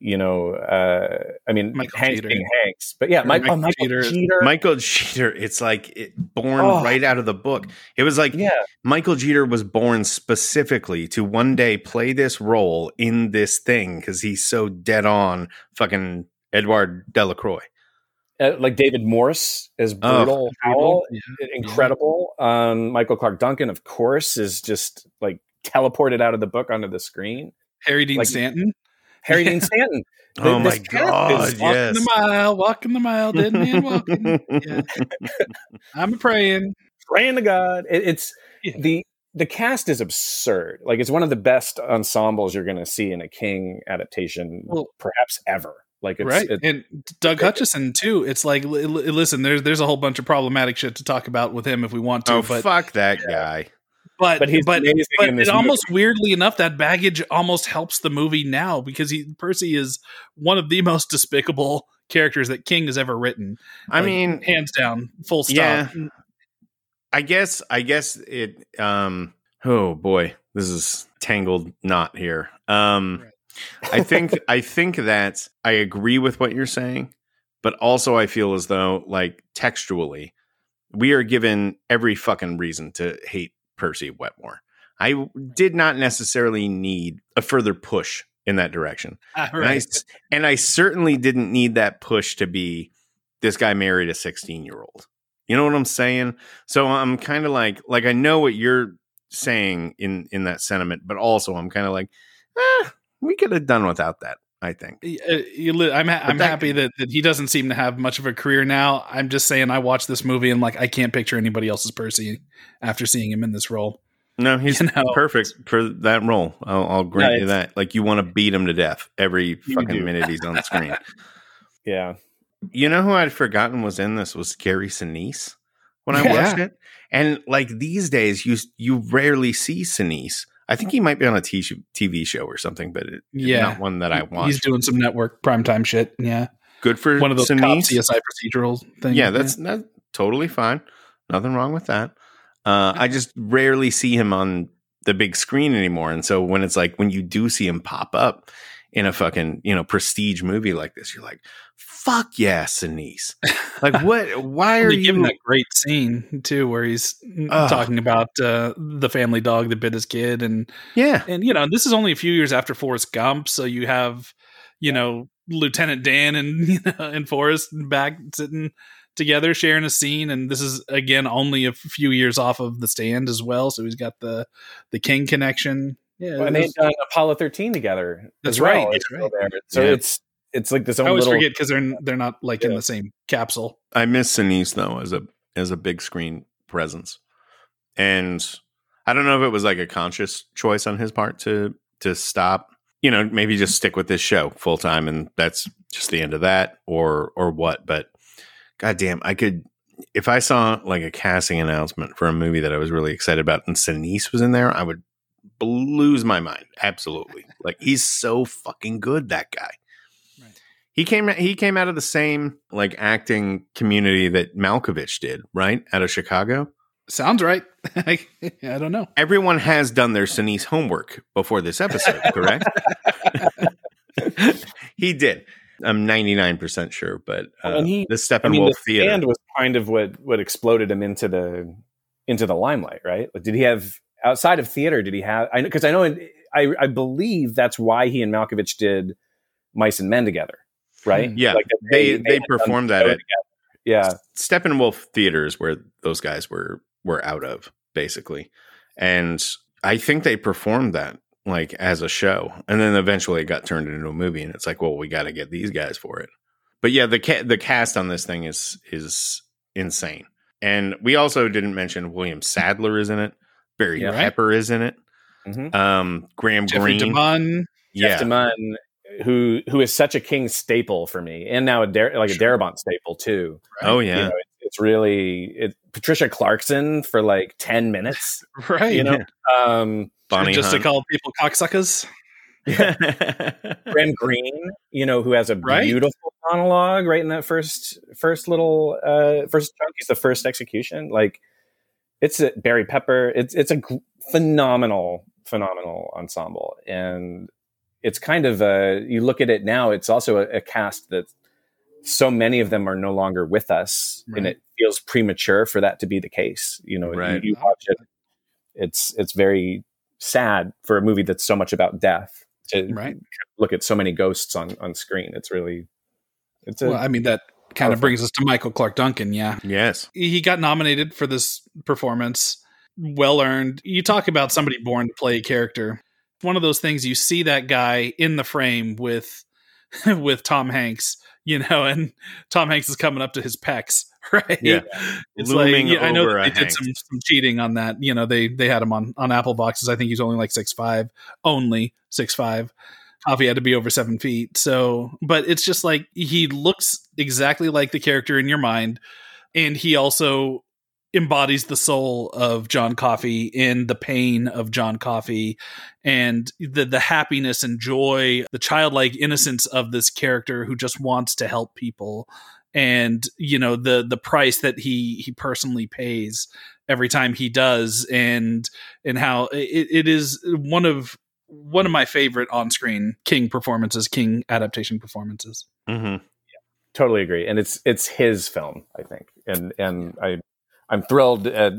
You know, uh, I mean, Michael Hanks Hanks, but yeah, Mike, oh, Michael Michael Jeter. Jeter. Michael Jeter, it's like it, born Oh. right out of the book. It was like yeah, Michael Jeter was born specifically to one day play this role in this thing because he's so dead on fucking Edward Delacroix. Uh, like David Morse is Oh, brutal, Yeah. incredible. Um, Michael Clarke Duncan, of course, is just like teleported out of the book onto the screen. Harry Dean Like- Stanton. Harry Dean Stanton. Oh my god, Walking yes. the mile, walking the mile, dead man walking. Yeah. I'm praying. praying to God. It, it's the the cast is absurd. Like it's one of the best ensembles you're going to see in a King adaptation, Well- perhaps ever. Like it's, right it- and doug hutchison too it's like li- li- listen there's there's a whole bunch of problematic shit to talk about with him if we want to Oh but fuck that guy. but but he's but but in this it almost weirdly enough that baggage almost helps the movie now because he percy is one of the most despicable characters that king has ever written I Like, mean, hands down full stop Yeah. I guess I guess it um oh boy, this is tangled knot here. Um I think I think that I agree with what you're saying, but also I feel as though like textually we are given every fucking reason to hate Percy Wetmore. I did not necessarily need a further push in that direction. Ah, And, I, and I certainly didn't need that push to be this guy married a 16 year old. You know what I'm saying? So I'm kind of like, like I know what you're saying in in that sentiment, but also I'm kind of like, eh, we could have done without that. I think. Uh, I'm ha- I'm happy that, that he doesn't seem to have much of a career now. I'm just saying I watched this movie and like I can't picture anybody else's Percy after seeing him in this role. No, he's You know? perfect for that role. I'll, I'll grant Yeah, you that. Like you want to beat him to death every fucking minute he's on the screen. yeah. You know who I'd forgotten was in this was Gary Sinise when I Yeah. watched it, and like these days, you you rarely see Sinise. I think he might be on a t- TV show or something, but it, Yeah. not one that I want. He's doing some network primetime shit. Yeah, Good for one of those cop CSI procedural things. yeah, that's that's totally fine. Nothing wrong with that. Uh, I just rarely see him on the big screen anymore, and so when it's like when you do see him pop up in a fucking you know prestige movie like this, you're like, "Fuck yeah, Sinise!" Like what? Why are you give him you? that great scene too, where he's Ugh. talking about uh, the family dog that bit his kid, and Yeah, and you know this is only a few years after Forrest Gump, so you have you know Lieutenant Dan and you know, and Forrest back sitting together sharing a scene, and this is again only a few years off of the stand as well, so he's got the the King connection. Yeah, and they've was- done Apollo 13 together. That's as well. right, that's right. So Yeah. it's it's like this I always little forget because they're they're not like in the same capsule. I miss Sinise though as a as a big screen presence, and I don't know if it was like a conscious choice on his part to to stop. You know, maybe just stick with this show full time, and that's just the end of that, or or what. But goddamn, I could if I saw like a casting announcement for a movie that I was really excited about, and Sinise was in there, I would lose my mind. Absolutely, like he's so fucking good. That guy. Right. He came he came out of the same like acting community that Malkovich did, right? Out of Chicago. Sounds right. I don't know. Everyone has done their Sinise homework before this episode, correct? he did. I'm 99% sure, but uh, And he- the I Steppenwolf mean, the Theater. stand was kind of what what exploded him into the into the limelight, right? Did he have outside of theater? Did he have? I because I know I I believe that's why he and Malkovich did Mice and Men together, right? yeah, Like, they had they done performed that at together. Yeah, Steppenwolf theaters where those guys were were out of basically, and I think they performed that like as a show, and then eventually it got turned into a movie, and it's like, well, we got to get these guys for it. But yeah, the ca- the cast on this thing is is insane, and we also didn't mention William Sadler is in it, Barry Yeah. Pepper is in it, Mhm. um, Graham Jeffrey Greene, DeMunn. yeah, Jeff DeMunn, who who is such a King staple for me, and now a Dar- like a Darabont staple too. oh You yeah, know, it, it's really it, Patricia Clarkson for like ten minutes. Right. You know, um, Bonnie just Hunt. to call people cocksuckers. Graham Greene, you know, who has a Right. beautiful monologue right in that first first little uh first chunk. He's the first execution. Like it's a Barry Pepper. It's it's a g- phenomenal phenomenal ensemble, and it's kind of a. You look at it now. It's also a, a cast that so many of them are no longer with us, and it feels premature for that to be the case. You know, Right. you, you watch it. It's it's very sad for a movie that's so much about death to Right. look at so many ghosts on on screen. It's really it's a Well, I mean, that kind of brings us to Michael Clarke Duncan. Yeah. yes. He got nominated for this performance. Well earned. You talk about somebody born to play a character. One of those things you see that guy in the frame with with Tom Hanks, you know, and Tom Hanks is coming up to his pecs, right? Yeah. It's Looming like yeah, I know they did some, some cheating on that. You know, they they had him on on Apple boxes. I think he's only like six five, only six five. Coffey had to be over seven feet. So, but it's just like he looks exactly like the character in your mind, and he also embodies the soul of John Coffey in the pain of John Coffey and the the happiness and joy, the childlike innocence of this character who just wants to help people and you know the the price that he he personally pays every time he does and and how it, it is one of one of my favorite on-screen king performances king adaptation performances mm-hmm. yeah. totally agree and it's it's his film i think and and i i'm thrilled at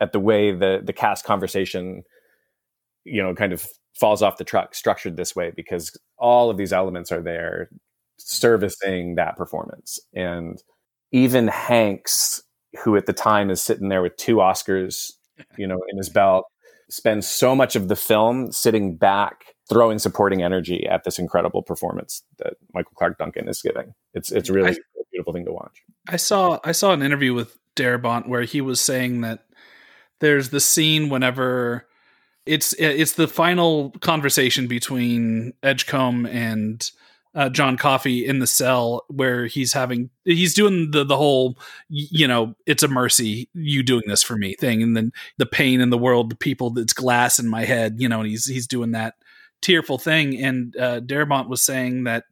at the way the the cast conversation you know kind of falls off the truck structured this way because all of these elements are there servicing that performance. And even hanks who at the time is sitting there with two oscars you know in his belt spends so much of the film sitting back throwing supporting energy at this incredible performance that michael clarke duncan is giving. It's it's really I- a beautiful thing to watch. I saw I saw an interview with Darabont where he was saying that there's the scene whenever it's it's the final conversation between Edgecombe and uh, John Coffey in the cell where he's having he's doing the the whole you know it's a mercy you doing this for me thing. And then the pain in the world the people that's glass in my head you know and he's he's doing that tearful thing. And uh, Darabont was saying that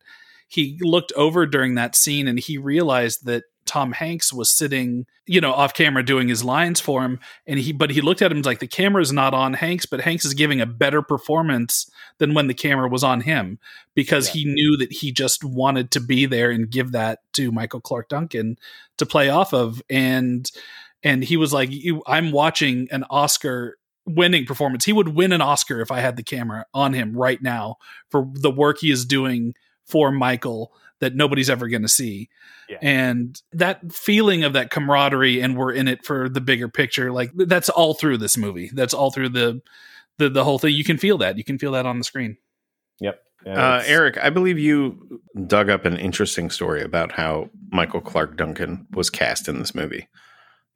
he looked over during that scene and he realized that Tom Hanks was sitting, you know, off camera doing his lines for him. And he, but he looked at him like the camera's not on Hanks, but Hanks is giving a better performance than when the camera was on him because he knew that he just wanted to be there and give that to Michael Clarke Duncan to play off of. And, and he was like, I'm watching an Oscar winning performance. He would win an Oscar if I had the camera on him right now for the work he is doing for Michael that nobody's ever going to see. Yeah. And that feeling of that camaraderie and we're in it for the bigger picture, like that's all through this movie. That's all through the the, the whole thing. You can feel that. You can feel that on the screen. yep Yeah, Uh, Eric, I believe you dug up an interesting story about how Michael Clarke Duncan was cast in this movie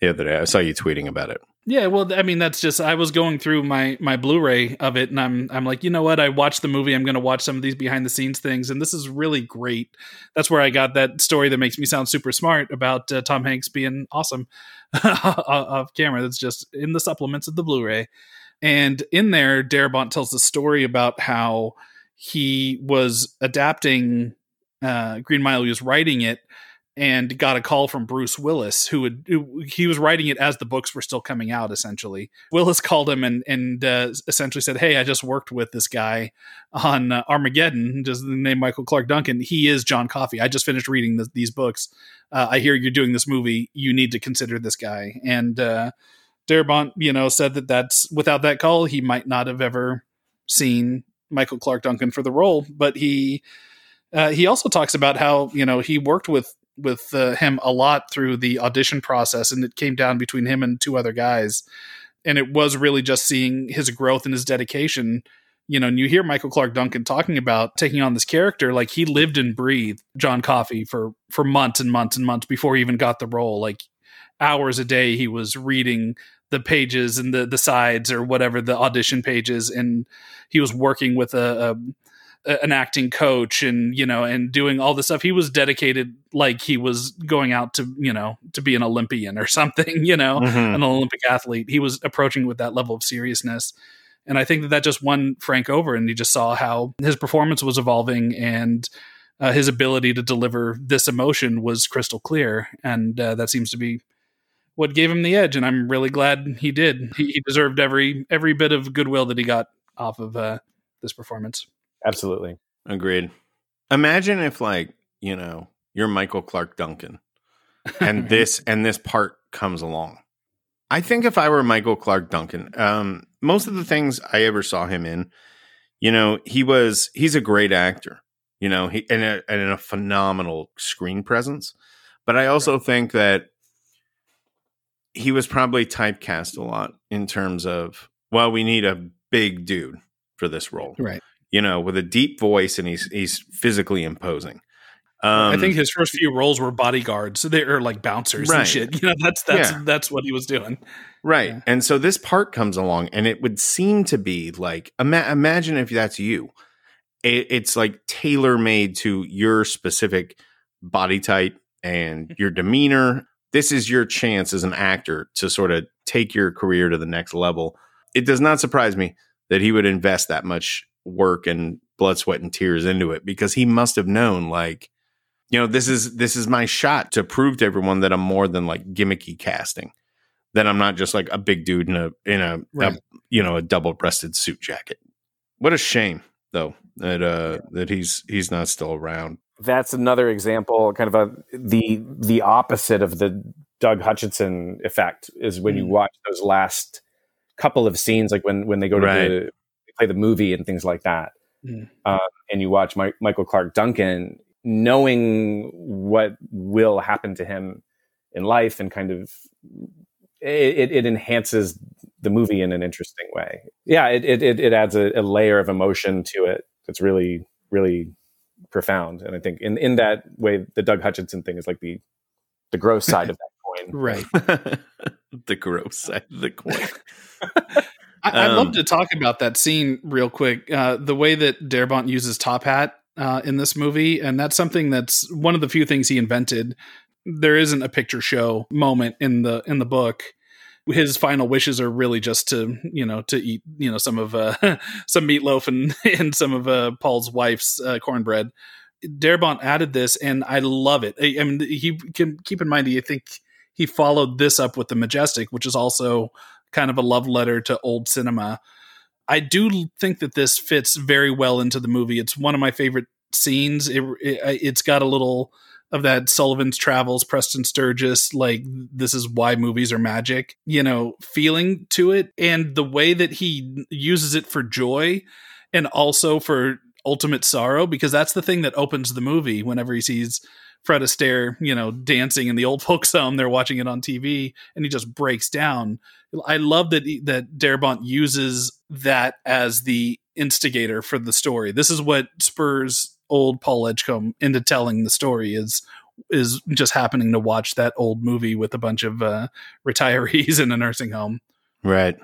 the other day. I saw you tweeting about it. Yeah, well, I mean, that's just I was going through my my Blu-ray of it, and I'm I'm like, you know what? I watched the movie. I'm going to watch some of these behind the scenes things, and this is really great. That's where I got that story that makes me sound super smart about uh, Tom Hanks being awesome off camera. That's just in the supplements of the Blu-ray, and in there, Darabont tells the story about how he was adapting uh, Green Mile. He was writing it, and got a call from Bruce Willis, who would who, he was writing it as the books were still coming out. Essentially, Willis called him and and uh, essentially said, "Hey, I just worked with this guy on uh, Armageddon. Just the name Michael Clarke Duncan. He is John Coffey. I just finished reading the, these books. Uh, I hear you're doing this movie. You need to consider this guy." And uh, Darabont, you know, said that that's without that call, he might not have ever seen Michael Clarke Duncan for the role, but he. Uh, he also talks about how you know he worked with with uh, him a lot through the audition process, and it came down between him and two other guys, and it was really just seeing his growth and his dedication. You know, and you hear Michael Clarke Duncan talking about taking on this character, like he lived and breathed John Coffey for for months and months and months before he even got the role. Like hours a day, he was reading the pages and the the sides or whatever the audition pages, and he was working with a, a an acting coach and you know and doing all the stuff he was dedicated like he was going out to you know to be an olympian or something you know Mhm. an olympic athlete he was approaching with that level of seriousness And I think that that just won Frank over, and he just saw how his performance was evolving and uh, his ability to deliver this emotion was crystal clear. And uh, that seems to be what gave him the edge. And I'm really glad he did. He, he deserved every every bit of goodwill that he got off of uh, this performance. Absolutely. Agreed. Imagine if, like, you know, you're Michael Clarke Duncan, and this and this part comes along. I think if I were Michael Clarke Duncan, um, most of the things I ever saw him in, you know, he was he's a great actor, you know, he and a, and a phenomenal screen presence. But I also think that he was probably typecast a lot in terms of, well, we need a big dude for this role, Right. You know, with a deep voice and he's he's physically imposing. Um, I think his first few roles were bodyguards. They are like bouncers Right. and shit. You know, that's that's Yeah. that's what he was doing. Right. Yeah. And so this part comes along and it would seem to be like ima- imagine if that's you. It, it's like tailor made to your specific body type and your demeanor. This is your chance as an actor to sort of take your career to the next level. It does not surprise me that he would invest that much work and blood, sweat, and tears into it because he must have known like, you know, this is this is my shot to prove to everyone that I'm more than like gimmicky casting that I'm not just like a big dude in a in a, Right. a you know a double breasted suit jacket. What a shame though that uh that he's he's not still around. That's another example, kind of a the the opposite of the Doug Hutchison effect is when you Mm. watch those last couple of scenes, like when when they go to Right. the play the movie and things like that, Mm. um, and you watch Mi- Michael Clarke Duncan, knowing what will happen to him in life, and kind of it, it enhances the movie in an interesting way. Yeah, it it it, it adds a, a layer of emotion to it that's really really profound. And I think in in that way, the Doug Hutchison thing is like the the gross side of that coin. Right. the gross side of the coin. I, I'd Um, love to talk about that scene real quick. Uh, the way that Darabont uses top hat uh, in this movie, and that's something that's one of the few things he invented. There isn't a picture show moment in the in the book. His final wishes are really just to you know to eat you know some of uh, some meatloaf and and some of uh, Paul's wife's uh, cornbread. Darabont added this, and I love it. I, I mean, he can keep in mind. I think he followed this up with the Majestic, which is also kind of a love letter to old cinema. I do think that this fits very well into the movie. It's one of my favorite scenes. It, it uh, it's got a little of that Sullivan's Travels, Preston Sturges, like this is why movies are magic, you know, feeling to it, and the way that he uses it for joy, and also for ultimate sorrow, because that's the thing that opens the movie. Whenever he sees Fred Astaire, you know, dancing in the old folks' home, they're watching it on TV, and he just breaks down. I love that he, that Darabont uses that as the instigator for the story. This is what spurs old Paul Edgecombe into telling the story is is just happening to watch that old movie with a bunch of uh, retirees in a nursing home. right.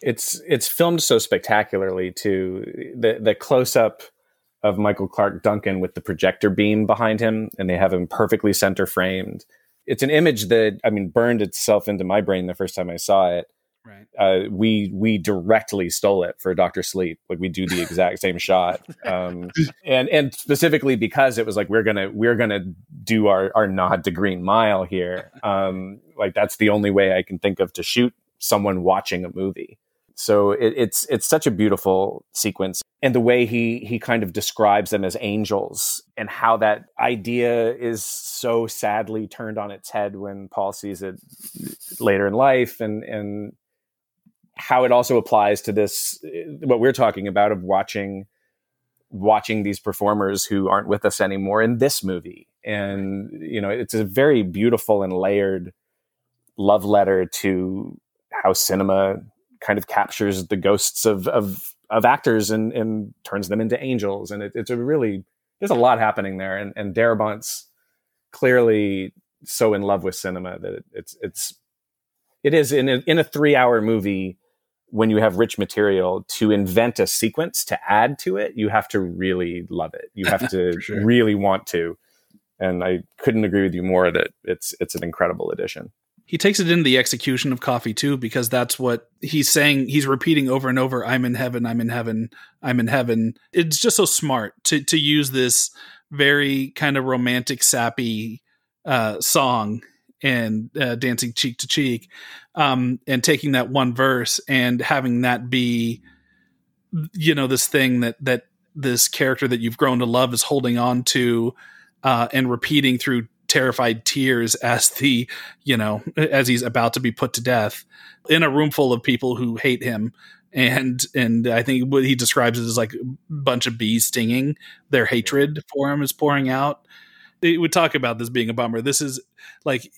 It's it's filmed so spectacularly too. The the close up of Michael Clarke Duncan with the projector beam behind him, and they have him perfectly center framed. It's an image that I mean burned itself into my brain the first time I saw it. Right. uh, we we directly stole it for Doctor Sleep. Like we do the exact same shot, um, and and specifically because it was like we're gonna we're gonna do our our nod to Green Mile here. Um, like that's the only way I can think of to shoot someone watching a movie. So it, it's it's such a beautiful sequence, and the way he he kind of describes them as angels, and how that idea is so sadly turned on its head when Paul sees it later in life, and and how it also applies to this what we're talking about of watching watching these performers who aren't with us anymore in this movie. And you know it's a very beautiful and layered love letter to how cinema kind of captures the ghosts of of of actors and and turns them into angels and it, it's a really there's a lot happening there and and Darabont's clearly so in love with cinema that it, it's it's it is in a, in a 3 hour movie when you have rich material to invent a sequence to add to it, you have to really love it. You have to sure. really want to. And I couldn't agree with you more that it's it's an incredible addition. He takes it into the execution of Coffey too because that's what he's saying he's repeating over and over i'm in heaven i'm in heaven i'm in heaven. It's just so smart to to use this very kind of romantic sappy uh song and uh, dancing cheek to cheek um and taking that one verse and having that be you know this thing that that this character that you've grown to love is holding on to uh and repeating through terrified tears as the you know as he's about to be put to death in a room full of people who hate him. And and i think what he describes it as like a bunch of bees stinging their hatred for him is pouring out. We would talk about this being a bummer. This is like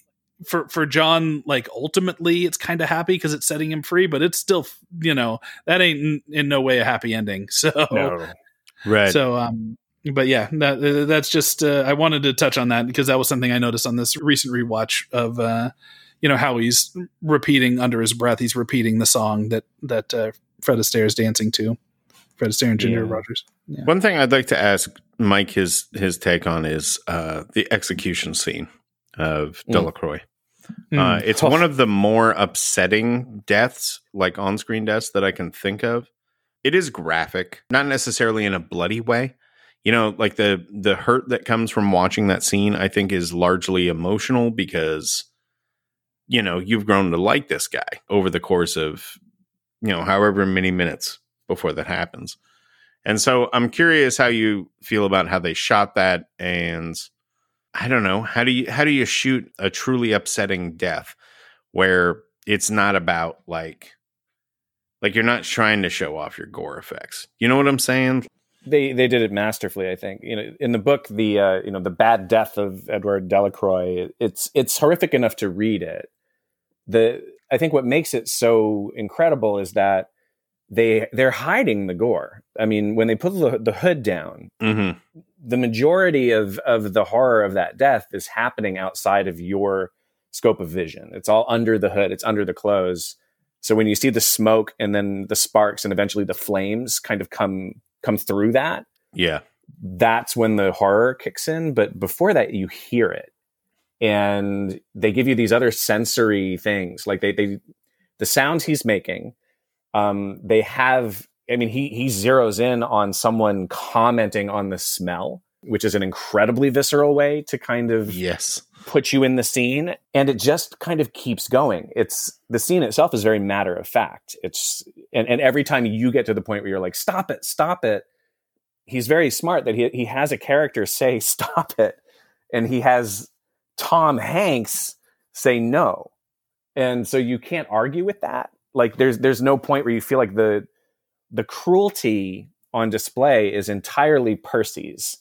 for for john like ultimately it's kind of happy because it's setting him free but it's still you know that ain't in, in no way a happy ending. So No. Right. so, um, but yeah, that, that's just uh, I wanted to touch on that because that was something I noticed on this recent rewatch of uh, you know how he's repeating under his breath. He's repeating the song that that uh, Fred Astaire is dancing to. Fred Astaire and Ginger Yeah. Rogers. Yeah. One thing I'd like to ask Mike his his take on is uh, the execution scene of Mm. Delacroix. Hmm. Uh, it's one of the more upsetting deaths, like on screen deaths, that I can think of. It is graphic, not necessarily in a bloody way. You know, like the the hurt that comes from watching that scene, I think, is largely emotional because, you know, you've grown to like this guy over the course of, you know, however many minutes before that happens. And so I'm curious how you feel about how they shot that and I don't know, how do you how do you shoot a truly upsetting death where it's not about like like you're not trying to show off your gore effects. You know what I'm saying? They they did it masterfully i think. You know in the book the uh, you know the bad death of edward delacroix it's it's horrific enough to read it. The i think what makes it so incredible is that they they're hiding the gore. I mean when they put the, the hood down Mm-hmm. the majority of of the horror of that death is happening outside of your scope of vision. It's all under the hood. It's under the clothes. So when you see the smoke and then the sparks and eventually the flames kind of come come through that Yeah. that's when the horror kicks in but before that you hear it and they give you these other sensory things like they they the sounds he's making um they have i mean he he zeroes in on someone commenting on the smell which is an incredibly visceral way to kind of Yes. Put you in the scene and it just kind of keeps going. It's the scene itself is very matter of fact. It's and, and every time you get to the point where you're like stop it stop it he's very smart that he, he has a character say stop it and he has tom hanks say no. And so you can't argue with that. Like there's there's no point where you feel like the the cruelty on display is entirely percy's.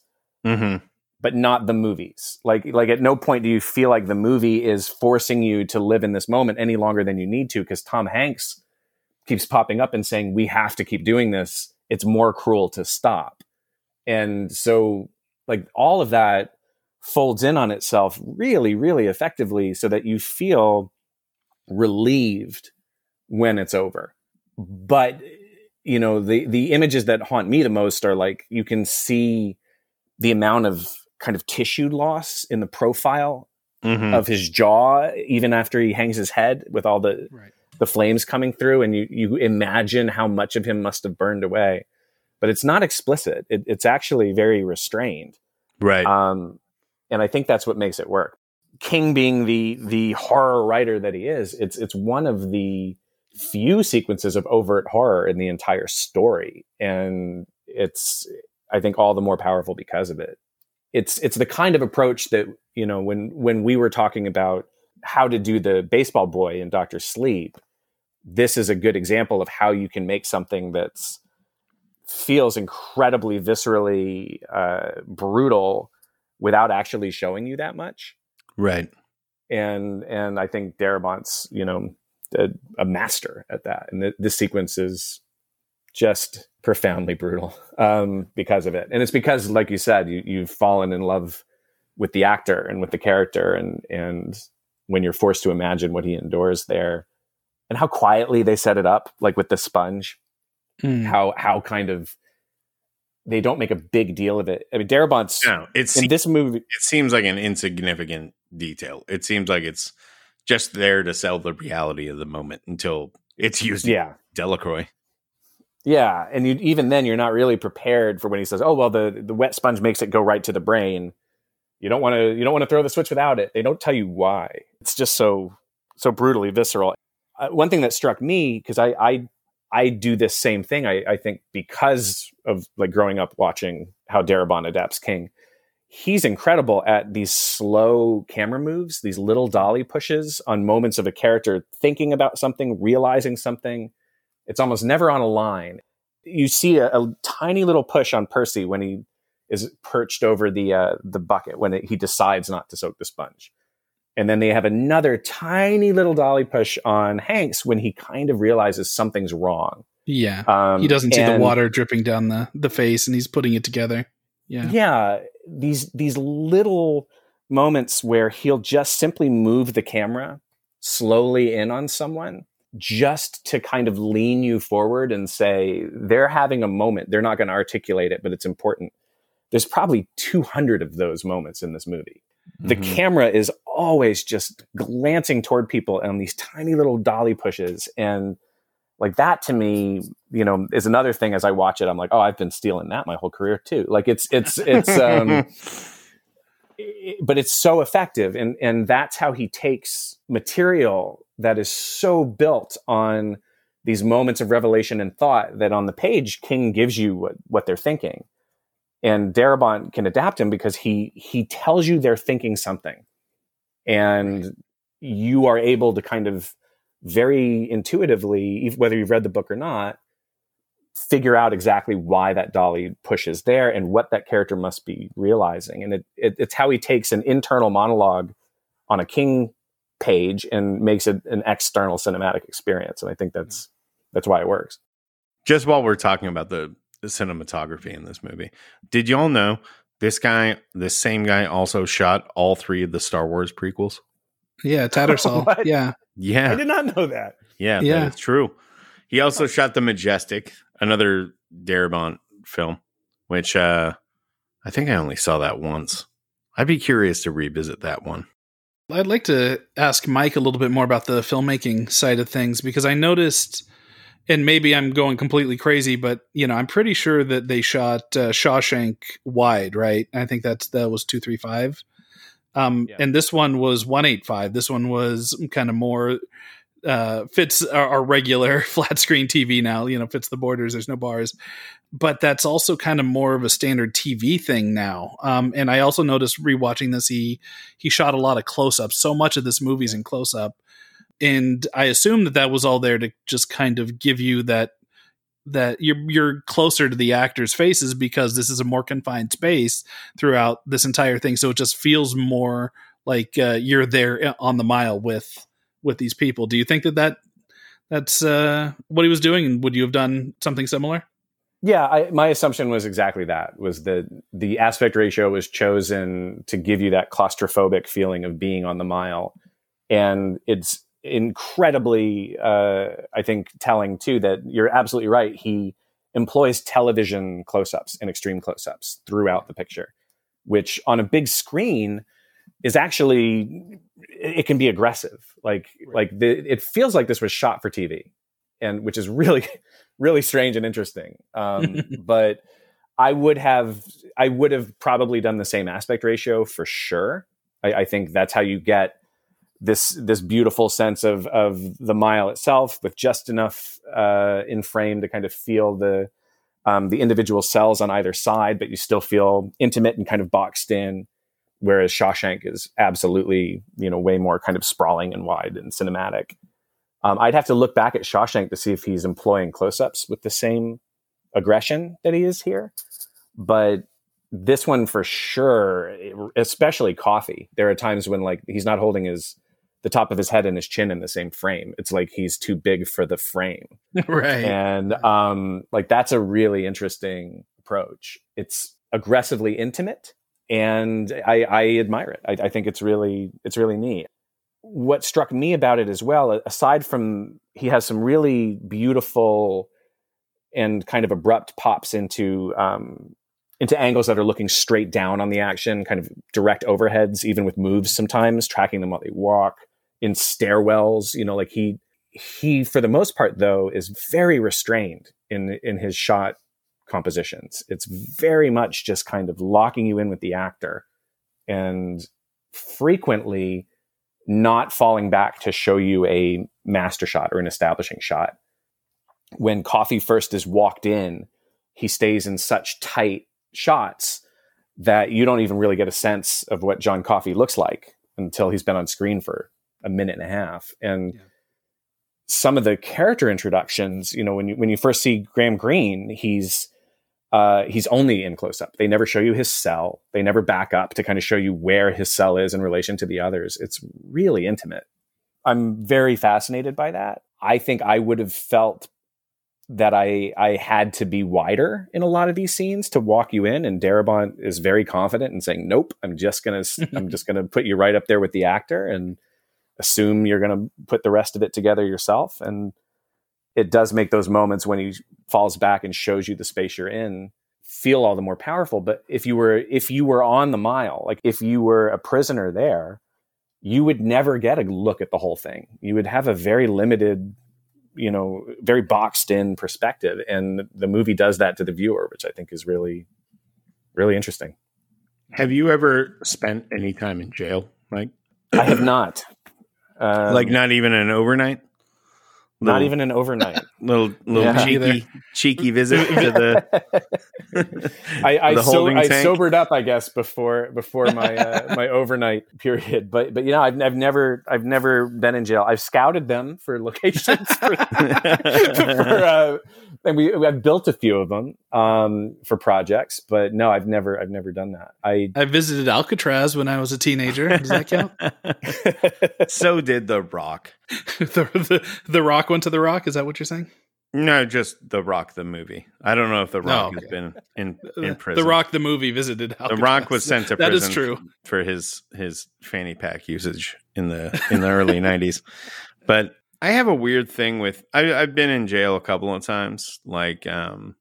Mm-hmm. But not the movies. Like like at no point do you feel like the movie is forcing you to live in this moment any longer than you need to because Tom Hanks keeps popping up and saying we have to keep doing this. It's more cruel to stop. And so like all of that folds in on itself really really effectively so that you feel relieved when it's over. But you know the the images that haunt me the most are like you can see the amount of kind of tissue loss in the profile Mm-hmm. of his jaw even after he hangs his head with all the Right. the flames coming through and you you imagine how much of him must have burned away but it's not explicit it, it's actually very restrained right. um and i think that's what makes it work king being the the horror writer that he is it's it's one of the few sequences of overt horror in the entire story and it's i think all the more powerful because of it it's it's the kind of approach that you know when when we were talking about how to do the baseball boy in Doctor Sleep this is a good example of how you can make something that's feels incredibly viscerally uh, brutal without actually showing you that much right. and and I think Darabont's you know a, a master at that and th- this sequence is just profoundly brutal um, because of it and it's because like you said you, you've fallen in love with the actor and with the character and and when you're forced to imagine what he endures there and how quietly they set it up like with the sponge Mm. how how kind of they don't make a big deal of it i mean Darabont's No, it's in this movie it seems like an insignificant detail. It seems like it's just there to sell the reality of the moment until it's used. Yeah. Delacroix. Yeah, and you, even then, you're not really prepared for when he says, "Oh well, the the wet sponge makes it go right to the brain." You don't want to you don't want to throw the switch without it. They don't tell you why. It's just so so brutally visceral. Uh, one thing that struck me because I, I I do this same thing. I, I think because of like growing up watching how Darabont adapts King, he's incredible at these slow camera moves, these little dolly pushes on moments of a character thinking about something, realizing something. It's almost never on a line. You see a, a tiny little push on Percy when he is perched over the uh, the bucket when it, he decides not to soak the sponge. And then they have another tiny little dolly push on Hanks when he kind of realizes something's wrong. Yeah. Um, he doesn't see the water dripping down the, the face and he's putting it together. Yeah. yeah these these little moments where he'll just simply move the camera slowly in on someone just to kind of lean you forward and say they're having a moment. They're not going to articulate it but it's important. There's probably 200 of those moments in this movie. The Mhm. camera is always just glancing toward people on these tiny little dolly pushes and like that to me you know is another thing as i watch it i'm like oh i've been stealing that my whole career too. Like it's it's it's um but it's so effective and and that's how he takes material that is so built on these moments of revelation and thought that on the page king gives you what, what they're thinking. And darabont can adapt him because he he tells you they're thinking something. And you are able to kind of very intuitively whether you've read the book or not figure out exactly why that dolly pushes there and what that character must be realizing. And it, it it's how he takes an internal monologue on a king page and makes it an external cinematic experience and i think that's that's why it works Just while we're talking about the, the cinematography in this movie, did y'all know this guy, this same guy, also shot all three of the Star Wars prequels? Yeah. Tattersall. What? yeah. i did not know that yeah, Yeah. that is true. He also shot The Majestic, another Darabont film, which uh, I think I only saw that once. I'd be curious to revisit that one. I'd like to ask Mike a little bit more about the filmmaking side of things because I noticed, and maybe I'm going completely crazy, but you know, I'm pretty sure that they shot uh, Shawshank wide, right? I think that's that was two three five, um, Yeah. and this one was one eight five. This one was kind of more uh, fits our, our regular flat screen TV now. You know, fits the borders. There's no bars, but that's also kind of more of a standard TV thing now. Um, and I also noticed rewatching this, he he shot a lot of close ups. So much of this movie's in close up, and I assume that that was all there to just kind of give you that that you're you're closer to the actors' faces because this is a more confined space throughout this entire thing. So it just feels more like uh, you're there on the mile with with these people. Do you think that that that's uh, what he was doing? Would you have done something similar? Yeah, I, my assumption was exactly that. Was that the aspect ratio was chosen to give you that claustrophobic feeling of being on the mile, and it's incredibly, uh, I think, telling too that you're absolutely right. He employs television close-ups and extreme close-ups throughout the picture, which on a big screen is actually it can be aggressive. Like like the, it feels like this was shot for TV, and which is really really strange and interesting. Um, but I would have I would have probably done the same aspect ratio for sure. I, I think that's how you get this this beautiful sense of of the mile itself with just enough uh, in frame to kind of feel the um, the individual cells on either side, but you still feel intimate and kind of boxed in. Whereas Shawshank is absolutely you know way more kind of sprawling and wide and cinematic. Um, I'd have to look back at Shawshank to see if he's employing close-ups with the same aggression that he is here. But this one for sure, especially Coffey. There are times when like he's not holding his the top of his head and his chin in the same frame. It's like he's too big for the frame. right. And um like that's a really interesting approach. It's aggressively intimate and I, I admire it. I, I think it's really it's really neat what struck me about it as well, aside from he has some really beautiful and kind of abrupt pops into um, into angles that are looking straight down on the action, kind of direct overheads, even with moves sometimes, tracking them while they walk, in stairwells. You know, like he he for the most part though is very restrained in in his shot compositions. It's very much just kind of locking you in with the actor and frequently not falling back to show you a master shot or an establishing shot. When Coffey first is walked in, he stays in such tight shots that you don't even really get a sense of what John Coffey looks like until he's been on screen for a minute and a half. And yeah. some of the character introductions, you know, when you when you first see Graham Greene, he's uh, he's only in close up. They never show you his cell. They never back up to kind of show you where his cell is in relation to the others. It's really intimate. I'm very fascinated by that. I think I would have felt that I I had to be wider in a lot of these scenes to walk you in, and Darabont is very confident in saying, "Nope, I'm just gonna I'm just gonna put you right up there with the actor and assume you're gonna put the rest of it together yourself." And it does make those moments when he falls back and shows you the space you're in feel all the more powerful. But if you were if you were on the mile like if you were a prisoner there you would never get a look at the whole thing. You would have a very limited you know very boxed in perspective. And the movie does that to the viewer which i think is really really interesting. Have you ever spent any time in jail mike? I have not. Um, like not even an overnight Little, Not even an overnight. little little yeah. cheeky cheeky visit to the. I I, the so, I sobered up, I guess, before before my uh, my overnight period. But but you know, I've I've never I've never been in jail. I've scouted them for locations for, for uh, and we I've built a few of them um, for projects. But no, I've never I've never done that. I I visited Alcatraz when I was a teenager. Does that count? so did the Rock. the, the the Rock went to the Rock. Is that what you're saying? No, just The Rock the movie. I don't know if The Rock has been in in prison. The Rock the movie visited. Alcatraz. The Rock was sent to prison. That is true for his his fanny pack usage in the in the early '90s. But I have a weird thing with I, I've been in jail a couple of times, like um,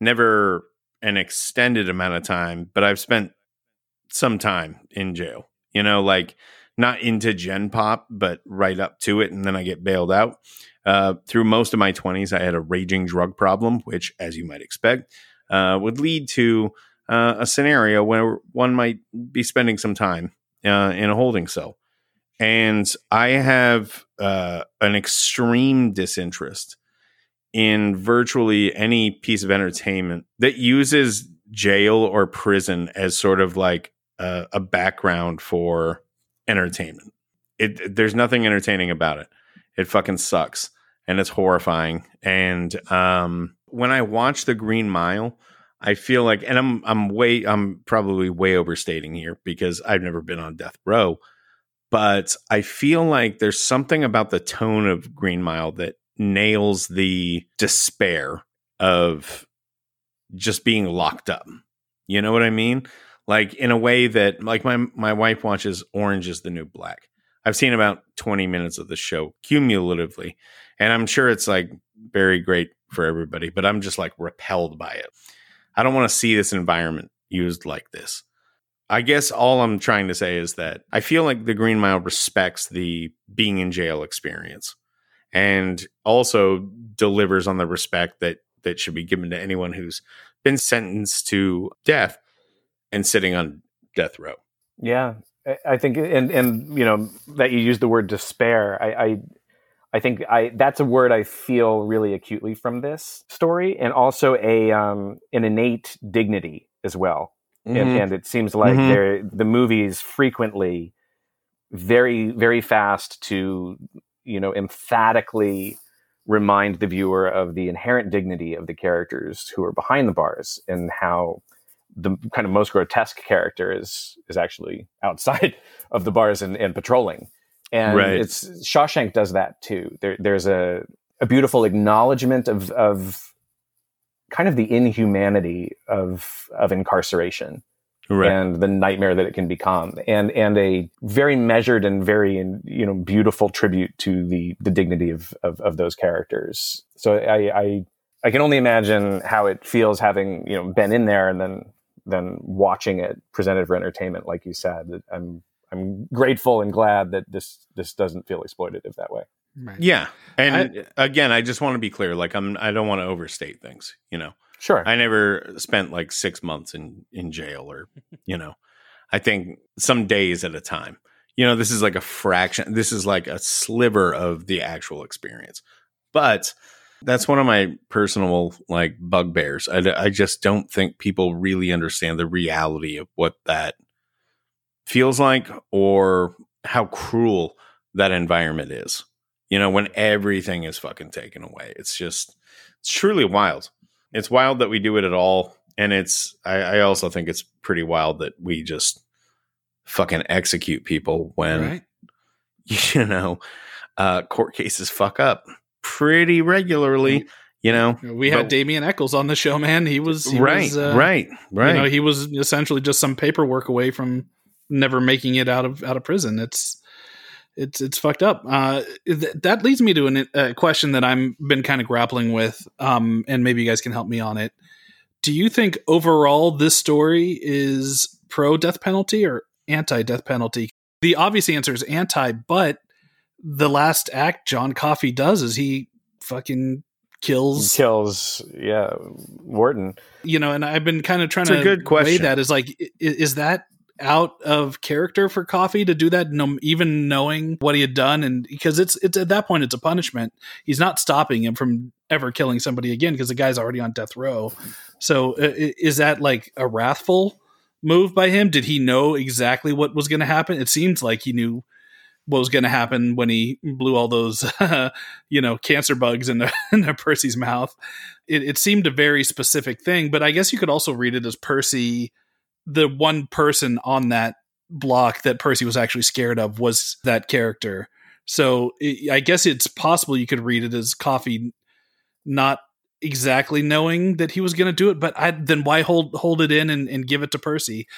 never an extended amount of time, but I've spent some time in jail. You know, like not into Gen Pop, but right up to it, and then I get bailed out. Uh, through most of my 20s, I had a raging drug problem, which, as you might expect, uh, would lead to uh, a scenario where one might be spending some time uh, in a holding cell. And I have uh, an extreme disinterest in virtually any piece of entertainment that uses jail or prison as sort of like a, a background for entertainment. It there's nothing entertaining about it. It fucking sucks and it's horrifying. And um, when I watch The Green Mile, I feel like, and I'm I'm way I'm probably way overstating here because I've never been on death row, but I feel like there's something about the tone of Green Mile that nails the despair of just being locked up. You know what I mean? Like in a way that like my my wife watches Orange is the New Black. I've seen about 20 minutes of the show cumulatively, and I'm sure it's like very great for everybody, but I'm just like repelled by it. I don't want to see this environment used like this. I guess all I'm trying to say is that I feel like the Green Mile respects the being in jail experience and also delivers on the respect that that should be given to anyone who's been sentenced to death and sitting on death row. Yeah, I think, and and you know that you use the word despair. I, I, I think I that's a word I feel really acutely from this story, and also a um, an innate dignity as well. Mm-hmm. And, and, it seems like mm-hmm. the movie is frequently very very fast to you know emphatically remind the viewer of the inherent dignity of the characters who are behind the bars and how the kind of most grotesque character is is actually outside of the bars and, and patrolling. And right. it's Shawshank does that too. There, there's a, a beautiful acknowledgement of of kind of the inhumanity of of incarceration right. and the nightmare that it can become, and and a very measured and very you know beautiful tribute to the the dignity of of, of those characters. So I, I I can only imagine how it feels having you know been in there and then than watching it presented for entertainment, like you said. I'm I'm grateful and glad that this this doesn't feel exploitative that way. Right. Yeah. And again, I just want to be clear. Like I'm I don't want to overstate things, you know. Sure. I never spent like six months in in jail or you know. I think some days at a time. You know, this is like a fraction. This is like a sliver of the actual experience. But that's one of my personal like bugbears. I, I just don't think people really understand the reality of what that feels like or how cruel that environment is. You know, when everything is fucking taken away. It's just it's truly wild. It's wild that we do it at all. And it's I, I also think it's pretty wild that we just fucking execute people when Right. you know uh court cases fuck up pretty regularly you know We had But- Damien Echols on the show, man. He was he right was, uh, right right You know, he was essentially just some paperwork away from never making it out of out of prison. It's it's it's fucked up. Uh, th- that leads me to an, a question that I'm been kind of grappling with, um, and maybe you guys can help me on it. Do you think overall this story is pro death penalty or anti death penalty? The obvious answer is anti, but the last act John Coffey does is he fucking kills kills yeah Wharton. you know, and I've been kind of trying It's a to good question. weigh that is like, is that out of character for Coffey to do that, no, even knowing what he had done? And because it's it's at that point, it's a punishment. He's not stopping him from ever killing somebody again because the guy's already on death row. So uh, is that like a wrathful move by him? Did he know exactly what was going to happen? It seems like he knew what was going to happen when he blew all those, you know, cancer bugs in the, in into Percy's mouth. It, it seemed a very specific thing, but I guess you could also read it as Percy, the one person on that block that Percy was actually scared of was that character. So i I guess it's possible you could read it as Coffey not exactly knowing that he was going to do it, but I, then why hold hold it in and, and give it to Percy?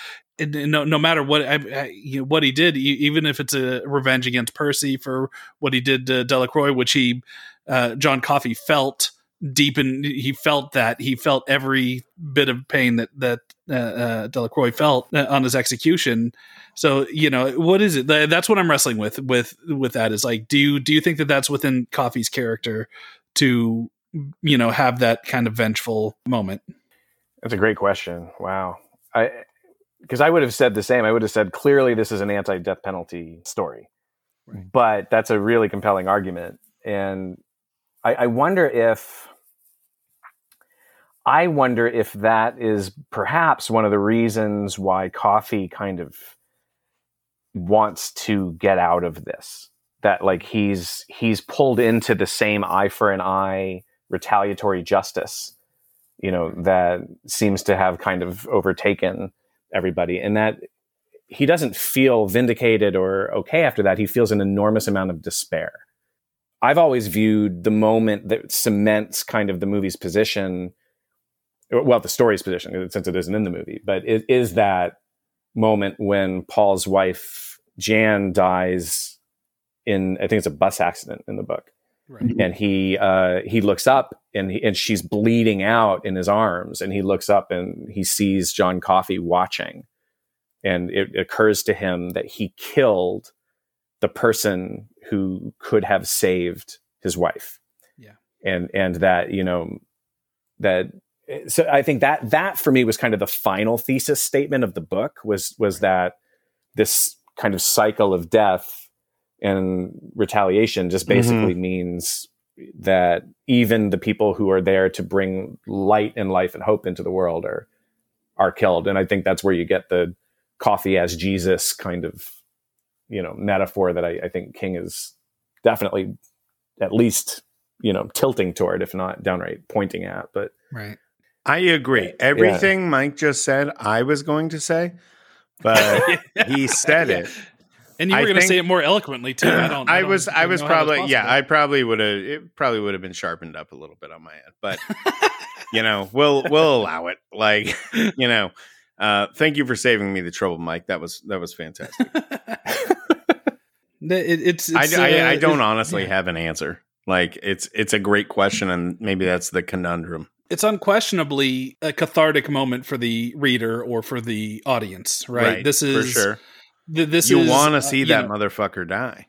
No, no matter what I, I, you know, what he did, even if it's a revenge against Percy for what he did to Delacroix, which he uh, John Coffey felt deep in, he felt that he felt every bit of pain that that uh, uh, Delacroix felt uh, on his execution. So you know, what is it? That's what I'm wrestling with with with that. Is like, do you do you think that that's within Coffey's character to you know have that kind of vengeful moment? That's a great question. Wow. I because I would have said the same. I would have said clearly this is an anti-death penalty story, but that's a really compelling argument, and I, I wonder if I wonder if that is perhaps one of the reasons why Coffey kind of wants to get out of this. That like he's he's pulled into the same eye for an eye retaliatory justice you know that seems to have kind of overtaken everybody. And that he doesn't feel vindicated or okay after that. He feels an enormous amount of despair. I've always viewed the moment that cements kind of the movie's position well the story's position since it isn't in the movie but it is that moment when paul's wife jan dies in i think it's a bus accident in the book Right. and he uh, he looks up and he, and she's bleeding out in his arms and he looks up and he sees John Coffey watching and it occurs to him that he killed the person who could have saved his wife Yeah. and and that you know that so I think that that for me was kind of the final thesis statement of the book was was that this kind of cycle of death and retaliation just basically mm-hmm. means that even the people who are there to bring light and life and hope into the world are are killed and i think that's where you get the Coffey as jesus kind of you know metaphor that I, I think king is definitely at least you know tilting toward if not downright pointing at but Right. I agree. Everything Mike just said, I was going to say, but he said it. And you were going to say it more eloquently too. I don't. I don't was, I was probably, yeah. I probably would have, it probably would have been sharpened up a little bit on my end, but you know, we'll, we'll allow it. Like, you know, uh, thank you for saving me the trouble, Mike. That was, that was fantastic. It- it's, I, it's, I, uh, I don't it- honestly yeah. have an answer. Like, it's, it's a great question, and maybe that's the conundrum. It's unquestionably a cathartic moment for the reader or for the audience, right? this is for sure. Th- this you want uh, to see you that know, motherfucker die.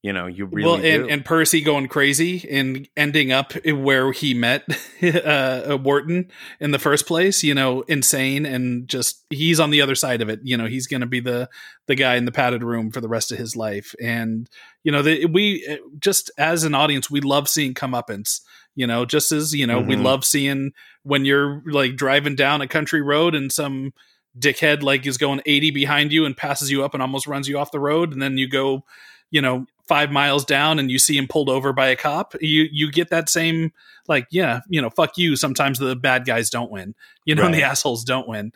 You know, you really well, do. and, and Percy going crazy and ending up where he met uh, Wharton in the first place. You know, insane and just he's on the other side of it. You know, he's going to be the the guy in the padded room for the rest of his life. And you know, the, we just as an audience, we love seeing comeuppance. You know, just as you know, we Mhm. love seeing when you're like driving down a country road and some dickhead like is going 80 behind you and passes you up and almost runs you off the road and then you go you know five miles down and you see him pulled over by a cop you you get that same like yeah you know fuck you sometimes the bad guys don't win you know and the assholes don't win.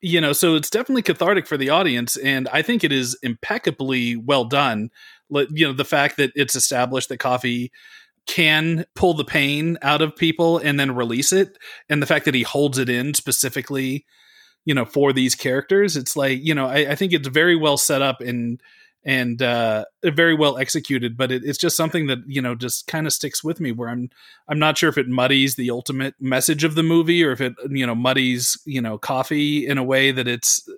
You know so it's definitely cathartic for the audience and i think it is impeccably well done Like, you know the fact that it's established that Coffey can pull the pain out of people and then release it and the fact that he holds it in specifically you know for these characters. It's like you know i, I think it's very well set up and and uh very well executed but it, it's just something that you know just kind of sticks with me where i'm i'm not sure if it muddies the ultimate message of the movie or if it you know muddies you know Coffey in a way that it's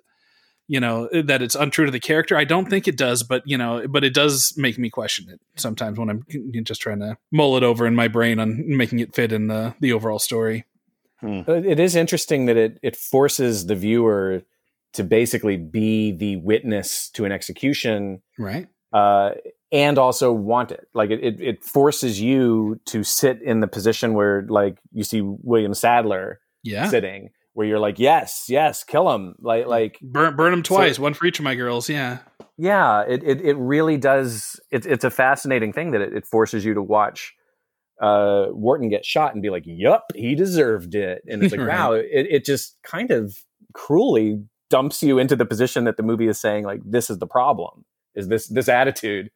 you know that it's untrue to the character. I don't think it does but you know but it does make me question it sometimes when i'm just trying to mull it over in my brain on making it fit in the the overall story But It is interesting that it it forces the viewer to basically be the witness to an execution right uh, and also want it. Like it, it, it forces you to sit in the position where, like, you see William Sadler yeah sitting, where you're like, yes, yes, kill him. Like, like, burn burn him twice one for each of my girls yeah yeah, it, it, it really does. It's, it's a fascinating thing that it, it forces you to watch uh, Wharton get shot and be like, yup, he deserved it. And it's like, Right. wow, it, it just kind of cruelly dumps you into the position that the movie is saying, like, this is the problem, is this, this attitude.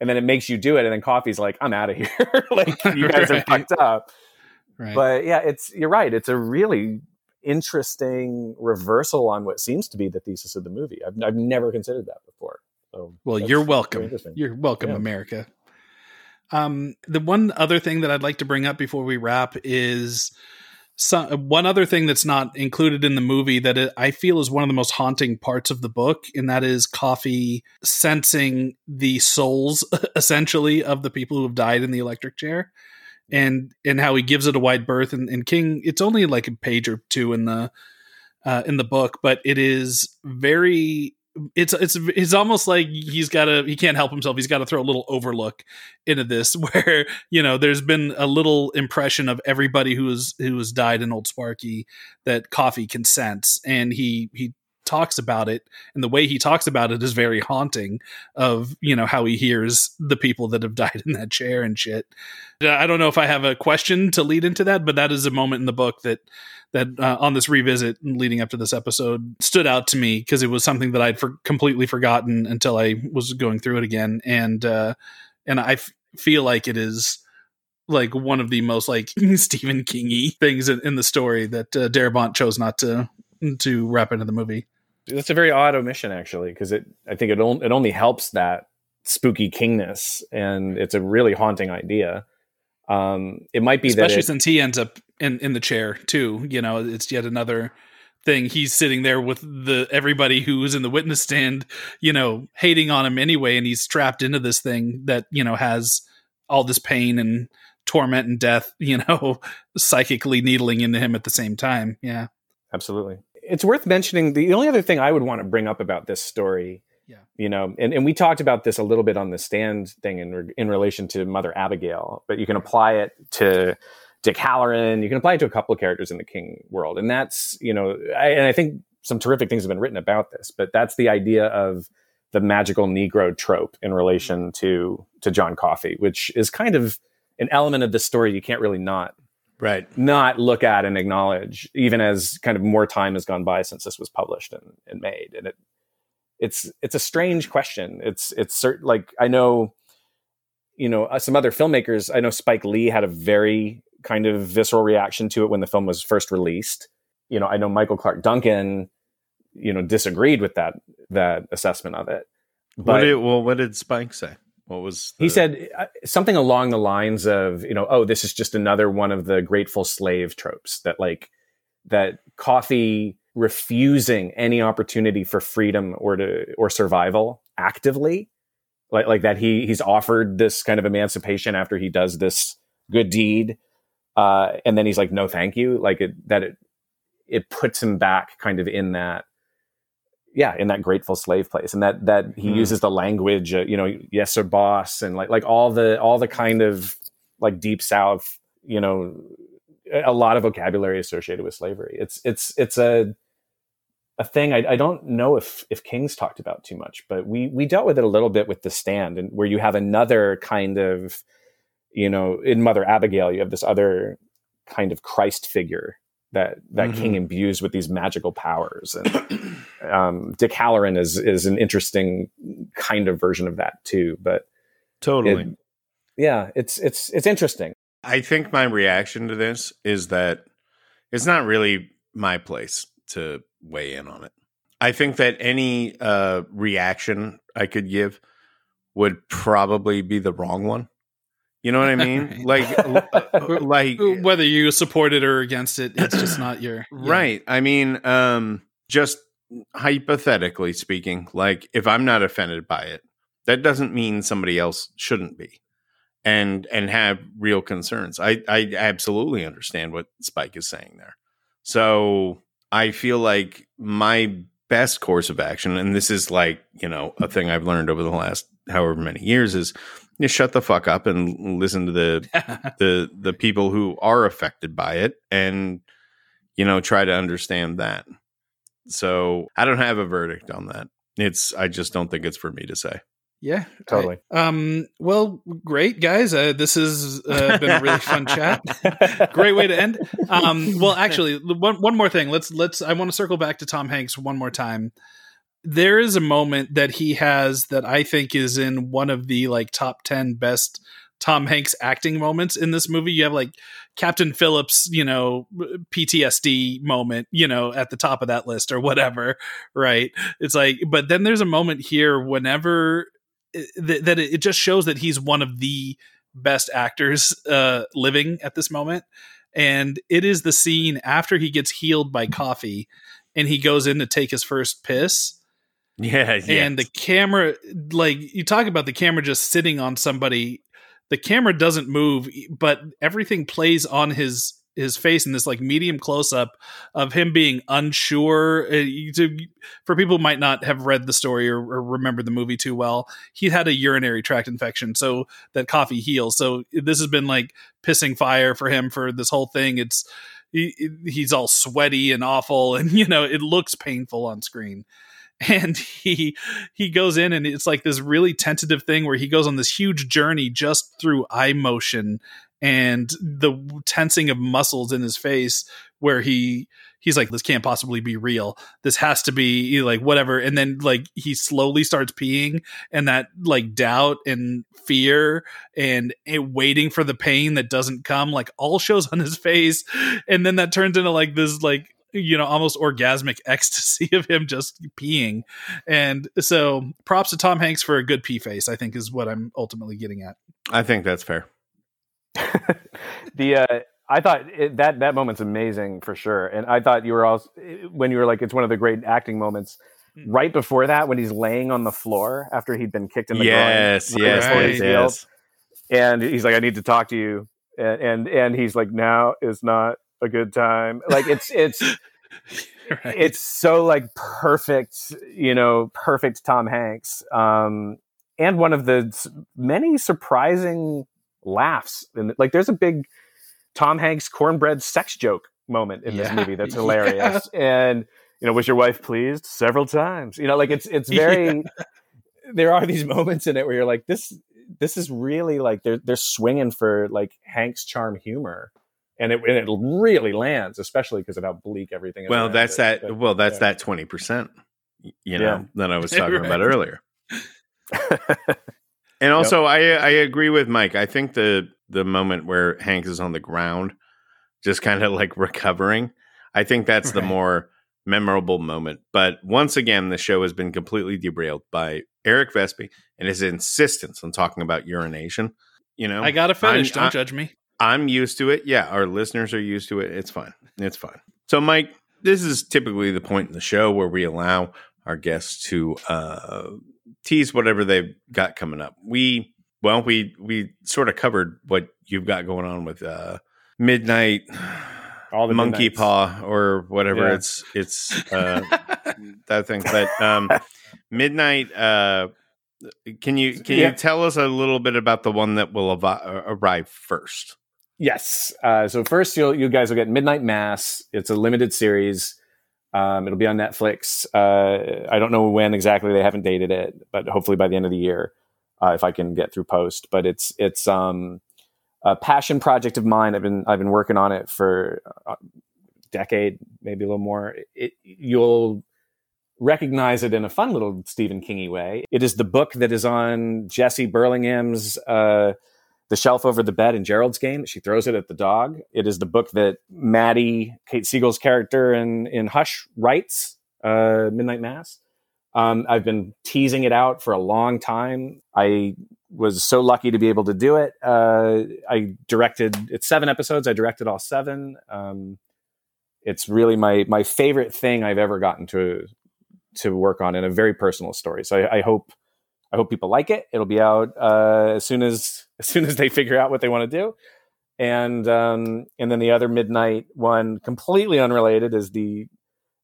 And then it makes you do it. And then Coffey's like, I'm out of here. like, you guys are fucked up. right But yeah, it's, you're right. It's a really interesting reversal on what seems to be the thesis of the movie. I've, I've never considered that before. So Well, you're welcome. You're welcome, Yeah. America. Um, the one other thing that I'd like to bring up before we wrap is some, one other thing that's not included in the movie that it, I feel is one of the most haunting parts of the book, and that is Coffey sensing the souls, essentially, of the people who have died in the electric chair, and and how he gives it a wide berth. And, and King, it's only like a page or two in the uh, in the book, but it is very it's it's it's almost like he's got to he can't help himself. He's got to throw a little overlook into this where you know there's been a little impression of everybody who's who has died in old sparky that Coffey can sense. And he he talks about it and the way he talks about it is very haunting of you know how he hears the people that have died in that chair and shit. I don't know if i have a question to lead into that but that is a moment in the book that that uh, on this revisit leading up to this episode stood out to me because it was something that I'd for- completely forgotten until I was going through it again, and uh, and I f- feel like it is like one of the most like Stephen Kingy things in, in the story that uh, Darabont chose not to to wrap into the movie. It's a very odd omission, actually, because it I think it, on, it only helps that spooky kingness, and it's a really haunting idea. Um, it might be especially that it, since he ends up in in the chair too. You know, it's yet another thing. He's sitting there with the everybody who's in the witness stand, you know, hating on him anyway, and he's trapped into this thing that you know has all this pain and torment and death, you know, psychically needling into him at the same time. Yeah. absolutely. It's worth mentioning. The only other thing I would want to bring up about this story, Yeah. you know, and, and we talked about this a little bit on the stand thing in re- in relation to Mother Abigail, but you can apply it to Dick Hallorann. You can apply it to a couple of characters in the King world, and that's you know, I, and I think some terrific things have been written about this. But that's the idea of the magical Negro trope in relation mm-hmm. to to John Coffey, which is kind of an element of the story you can't really not Right. not look at and acknowledge, even as kind of more time has gone by since this was published and, and made. And it it's it's a strange question. It's it's certain like I know, you know, uh, some other filmmakers. I know Spike Lee had a very kind of visceral reaction to it when the film was first released. You know, I know Michael Clarke Duncan, you know, disagreed with that that assessment of it. what did, well, what did Spike say? What was he said uh, something along the lines of you know oh this is just another one of the grateful slave tropes that like that Coffey refusing any opportunity for freedom or to or survival actively like like that he he's offered this kind of emancipation after he does this good deed uh and then he's like no thank you. Like it that it it puts him back kind of in that yeah in that grateful slave place. And that that he Hmm. uses the language uh, you know yes sir boss and like like all the all the kind of like deep south you know a lot of vocabulary associated with slavery. It's it's it's a a thing I, I don't know if if king's talked about too much but we we dealt with it a little bit with the stand and where you have another kind of you know in mother abigail you have this other kind of christ figure that that Mhm. king imbues with these magical powers and um, Dick Hallorann is is an interesting kind of version of that too. But Totally. it- yeah, it's it's it's interesting. I think my reaction to this is that it's not really my place to weigh in on it. I think that any uh, reaction I could give would probably be the wrong one. You know what I mean? like, uh, like Whether you support it or against it, it's just not your yeah. Right. I mean, um, just hypothetically speaking, like if I'm not offended by it, that doesn't mean somebody else shouldn't be and and have real concerns. I I absolutely understand what Spike is saying there. So I feel like my best course of action, and this is like, you know, a thing I've learned over the last however many years is just shut the fuck up and listen to the the the people who are affected by it and you know try to understand that. So i don't have a verdict on that. It's i just don't think it's for me to say Yeah, Totally. Um. Well, great guys. Uh, this has uh, been a really fun chat. Great way to end. Um. Well, actually, one one more thing. Let's let's. I want to circle back to Tom Hanks one more time. There is a moment that he has that I think is in one of the like top ten best Tom Hanks acting moments in this movie. You have like Captain Phillips, you know, PTSD moment, you know, at the top of that list or whatever, right? It's like, but then there's a moment here whenever th- that it just shows that he's one of the best actors uh, living at this moment. And it is the scene after he gets healed by Coffey and he goes in to take his first piss. yeah And the camera, like you talk about the camera just sitting on somebody, the camera doesn't move, but everything plays on his his face in this like medium close up of him being unsure. Uh, for people who might not have read the story or, or remember the movie too well, he had a urinary tract infection, so that Coffey heals. So this has been like pissing fire for him for this whole thing. It's he, he's all sweaty and awful, and you know it looks painful on screen. And he he goes in, and it's like this really tentative thing where he goes on this huge journey just through eye motion and the tensing of muscles in his face, where he he's like, this can't possibly be real. This has to be like whatever. And then like he slowly starts peeing, and that like doubt and fear and it waiting for the pain that doesn't come, like all shows on his face. And then that turns into like this like you know almost orgasmic ecstasy of him just peeing and so props to tom hanks for a good pee face i think is what i'm ultimately getting at i think that's fair the uh, I thought it, that that moment's amazing for sure, and I thought you were also when you were like it's one of the great acting moments. Right before that, when he's laying on the floor after he'd been kicked in the yes groin, yes Right. yes, yes. and he's like, "I need to talk to you," and and, and he's like, "Now is not a good time." Like it's it's right it's so like perfect, you know, perfect Tom Hanks, um, and one of the many surprising laughs. And like, there's a big Tom Hanks cornbread sex joke moment in this movie that's hilarious, and you know, was your wife pleased several times? You know, like it's it's very. There are these moments in it where you're like, this this is really like they're they're swinging for like Hank's charm humor. And it, and it really lands, especially because of how bleak everything is. well that's it. that But, well that's yeah. that 20% you know Yeah. that i was talking Right. about earlier And also, I I agree with Mike. I think the the moment where Hanks is on the ground, just kind of like recovering, I think that's the more memorable moment. But once again, the show has been completely derailed by Eric Vespe and his insistence on talking about urination. You know, i got a finish. I'm- don't I- judge me I'm used to it. Yeah, our listeners are used to it. It's fine. It's fine. So, Mike, this is typically the point in the show where we allow our guests to uh, tease whatever they've got coming up. We well, we we sort of covered what you've got going on with uh, midnight All the monkey midnights. paw or whatever Yeah. it's it's uh, that thing. But um, midnight. Uh, can you can Yeah. you tell us a little bit about the one that will avi- uh, arrive first? Yes. Uh, so first, you'll you guys will get Midnight Mass. It's a limited series. Um, it'll be on Netflix. Uh, I don't know when exactly. They haven't dated it, but hopefully by the end of the year, uh, if I can get through post. But it's it's um, a passion project of mine. I've been I've been working on it for a decade, maybe a little more. It, you'll recognize it in a fun little Stephen Kingy way. It is the book that is on Jessie Burlingame's. Uh, the shelf over the bed in Gerald's game. She throws it at the dog. It is the book that Maddie, Kate Siegel's character in, in Hush, writes, uh, Midnight Mass. Um, I've been teasing it out for a long time. I was so lucky to be able to do it. Uh, I directed, it's seven episodes. I directed all seven. Um, it's really my, my favorite thing I've ever gotten to, to work on in a very personal story. So I, I hope, I hope people like it. It'll be out uh, as soon as as soon as they figure out what they want to do. And um, and then the other midnight one, completely unrelated, is the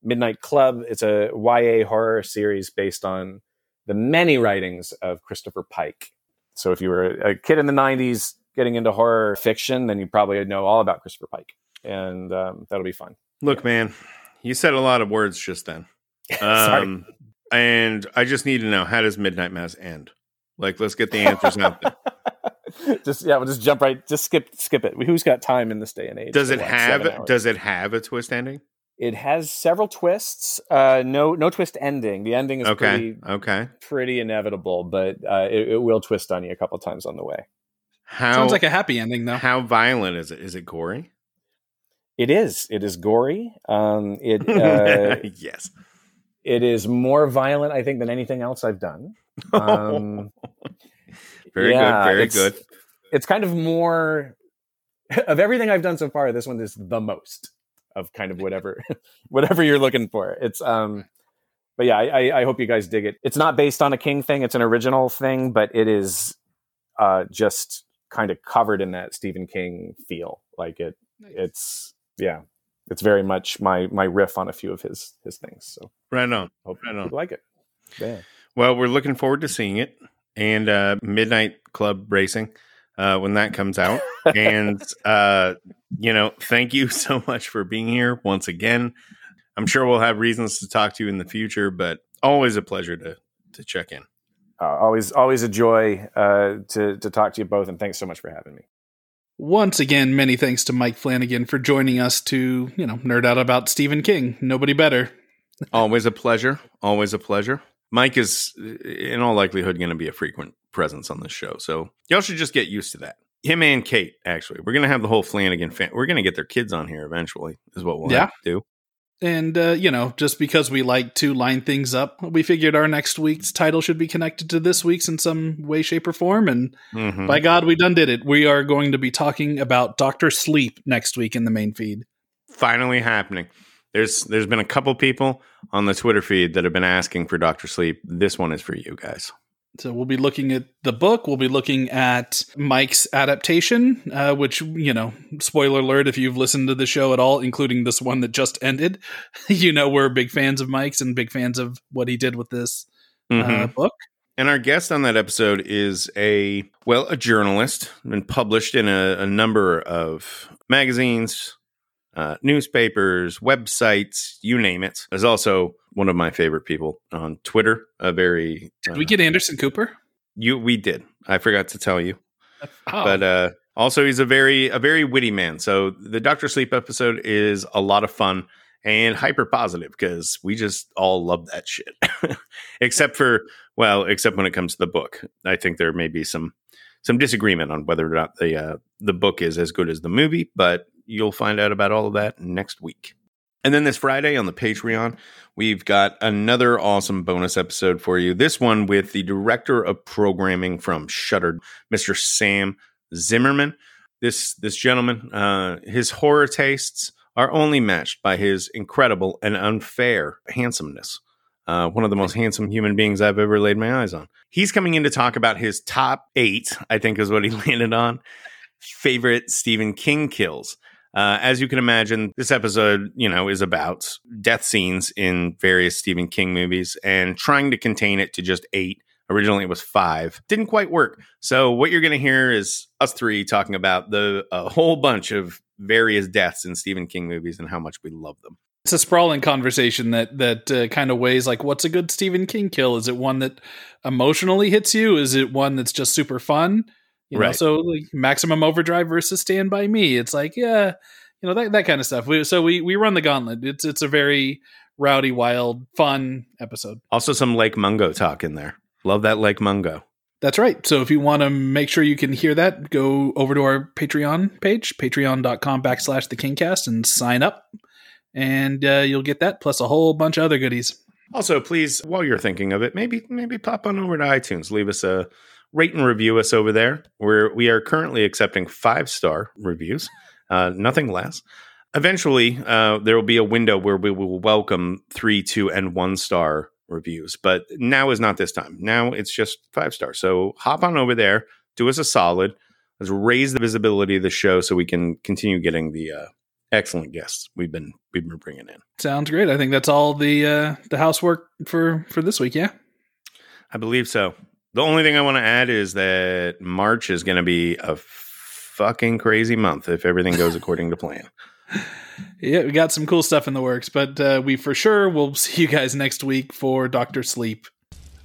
Midnight Club. It's a YA horror series based on the many writings of Christopher Pike. So if you were a kid in the '90s getting into horror fiction, then you probably know all about Christopher Pike, and um, that'll be fun. Look, man, you said a lot of words just then. Sorry. Um, and I just need to know how does Midnight Mass end? Like, let's get the answers out there. just yeah, we'll just jump right. Just skip skip it. Who's got time in this day and age? Does it have does it have a twist ending? It has several twists. Uh, no, no twist ending. The ending is Okay, pretty, okay. pretty inevitable, but uh, it, it will twist on you a couple times on the way. How Sounds like a happy ending, though. how violent is it? Is it gory? It is. It is gory. Um, it uh, yes. it is more violent, I think, than anything else I've done. Um, very yeah, good. Very it's- good. it's kind of more of everything I've done so far. This one is the most of kind of whatever whatever you're looking for. It's um, but yeah, I, I, I hope you guys dig it. It's not based on a King thing; it's an original thing, but it is uh, just kind of covered in that Stephen King feel. Like it, it's yeah, it's very much my my riff on a few of his his things. So Right on. hope Right on. people like it. Yeah. Well, we're looking forward to seeing it and uh, Midnight Club Racing uh, when that comes out. and uh, you know, thank you so much for being here once again. I'm sure we'll have reasons to talk to you in the future, but always a pleasure to to check in. Uh, always always a joy uh, to to talk to you both, and thanks so much for having me. Once again, many thanks to Mike Flanagan for joining us to, you know, nerd out about Stephen King. Nobody better. Always a pleasure. Always a pleasure. Mike is, in all likelihood, going to be a frequent presence on this show, so y'all should just get used to that. Him and Kate, actually, we're going to have the whole Flanagan fan. We're going to get their kids on here eventually. Is what we'll Yeah. do. And, uh, you know, just because we like to line things up, we figured our next week's title should be connected to this week's in some way, shape, or form. And Mhm. by God, we done did it. We are going to be talking about Doctor Sleep next week in the main feed. finally happening. There's there's been a couple people on the Twitter feed that have been asking for Doctor Sleep. This one is for you guys. So we'll be looking at the book. We'll be looking at Mike's adaptation, uh, which you know, spoiler alert if you've listened to the show at all, including this one that just ended, you know we're big fans of Mike's and big fans of what he did with this uh, Mhm. book. And our guest on that episode is a well, a journalist, been published in a, a number of magazines, uh, newspapers, websites, you name it. Is also one of my favorite people on Twitter. A very Did uh, we get Anderson Cooper? you? We did. I forgot to tell you. Oh, but uh also he's a very a very witty man so the dr sleep episode is a lot of fun and hyper positive because we just all love that shit except for well except when it comes to the book i think there may be some some disagreement on whether or not the uh the book is as good as the movie but you'll find out about all of that next week and then this Friday on the Patreon, we've got another awesome bonus episode for you. This one with the director of programming from Shudder, Mr. Sam Zimmerman. This this gentleman, uh, his horror tastes are only matched by his incredible and unfair handsomeness. Uh, one of the most handsome human beings I've ever laid my eyes on. He's coming in to talk about his top eight, I think is what he landed on, favorite Stephen King kills. Uh, as you can imagine, this episode, you know, is about death scenes in various Stephen King movies and trying to contain it to just eight. Originally, it was five. Didn't quite work. So, what you're going to hear is us three talking about the a whole bunch of various deaths in Stephen King movies and how much we love them. It's a sprawling conversation that that uh, kind of weighs like, what's a good Stephen King kill? Is it one that emotionally hits you? Is it one that's just super fun? You know, Right. so like Maximum Overdrive versus Stand by Me. It's like, yeah, you know that that kind of stuff. We, so we we run the gauntlet. It's it's a very rowdy, wild, fun episode. Also, some Lake Mungo talk in there. Love that Lake Mungo. That's right. So if you want to make sure you can hear that, go over to our Patreon page, patreon.com backslash the Kingcast, and sign up. And uh, you'll get that plus a whole bunch of other goodies. Also, please, while you're thinking of it, maybe maybe pop on over to iTunes, leave us a rate and review us over there. We're we are currently accepting five star reviews, uh, nothing less. Eventually, uh, there will be a window where we will welcome three, two, and one star reviews, but now is not this time. Now it's just five stars. So hop on over there, do us a solid. Let's raise the visibility of the show so we can continue getting the uh, excellent guests we've been we've been bringing in. Sounds great. I think that's all the uh, the housework for for this week. Yeah. I believe so. The only thing I want to add is that March is going to be a fucking crazy month if everything goes according to plan. Yeah, we got some cool stuff in the works, but uh, we for sure will see you guys next week for Doctor Sleep.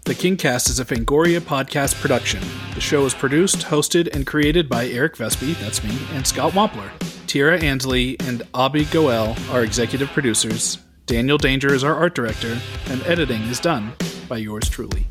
The Kingcast is a Fangoria podcast production. The show is produced, hosted, and created by Eric Vespe, that's me, and Scott Wampler. Tira Ansley and Abby Goel are executive producers. Daniel Danger is our art director, and editing is done by yours truly.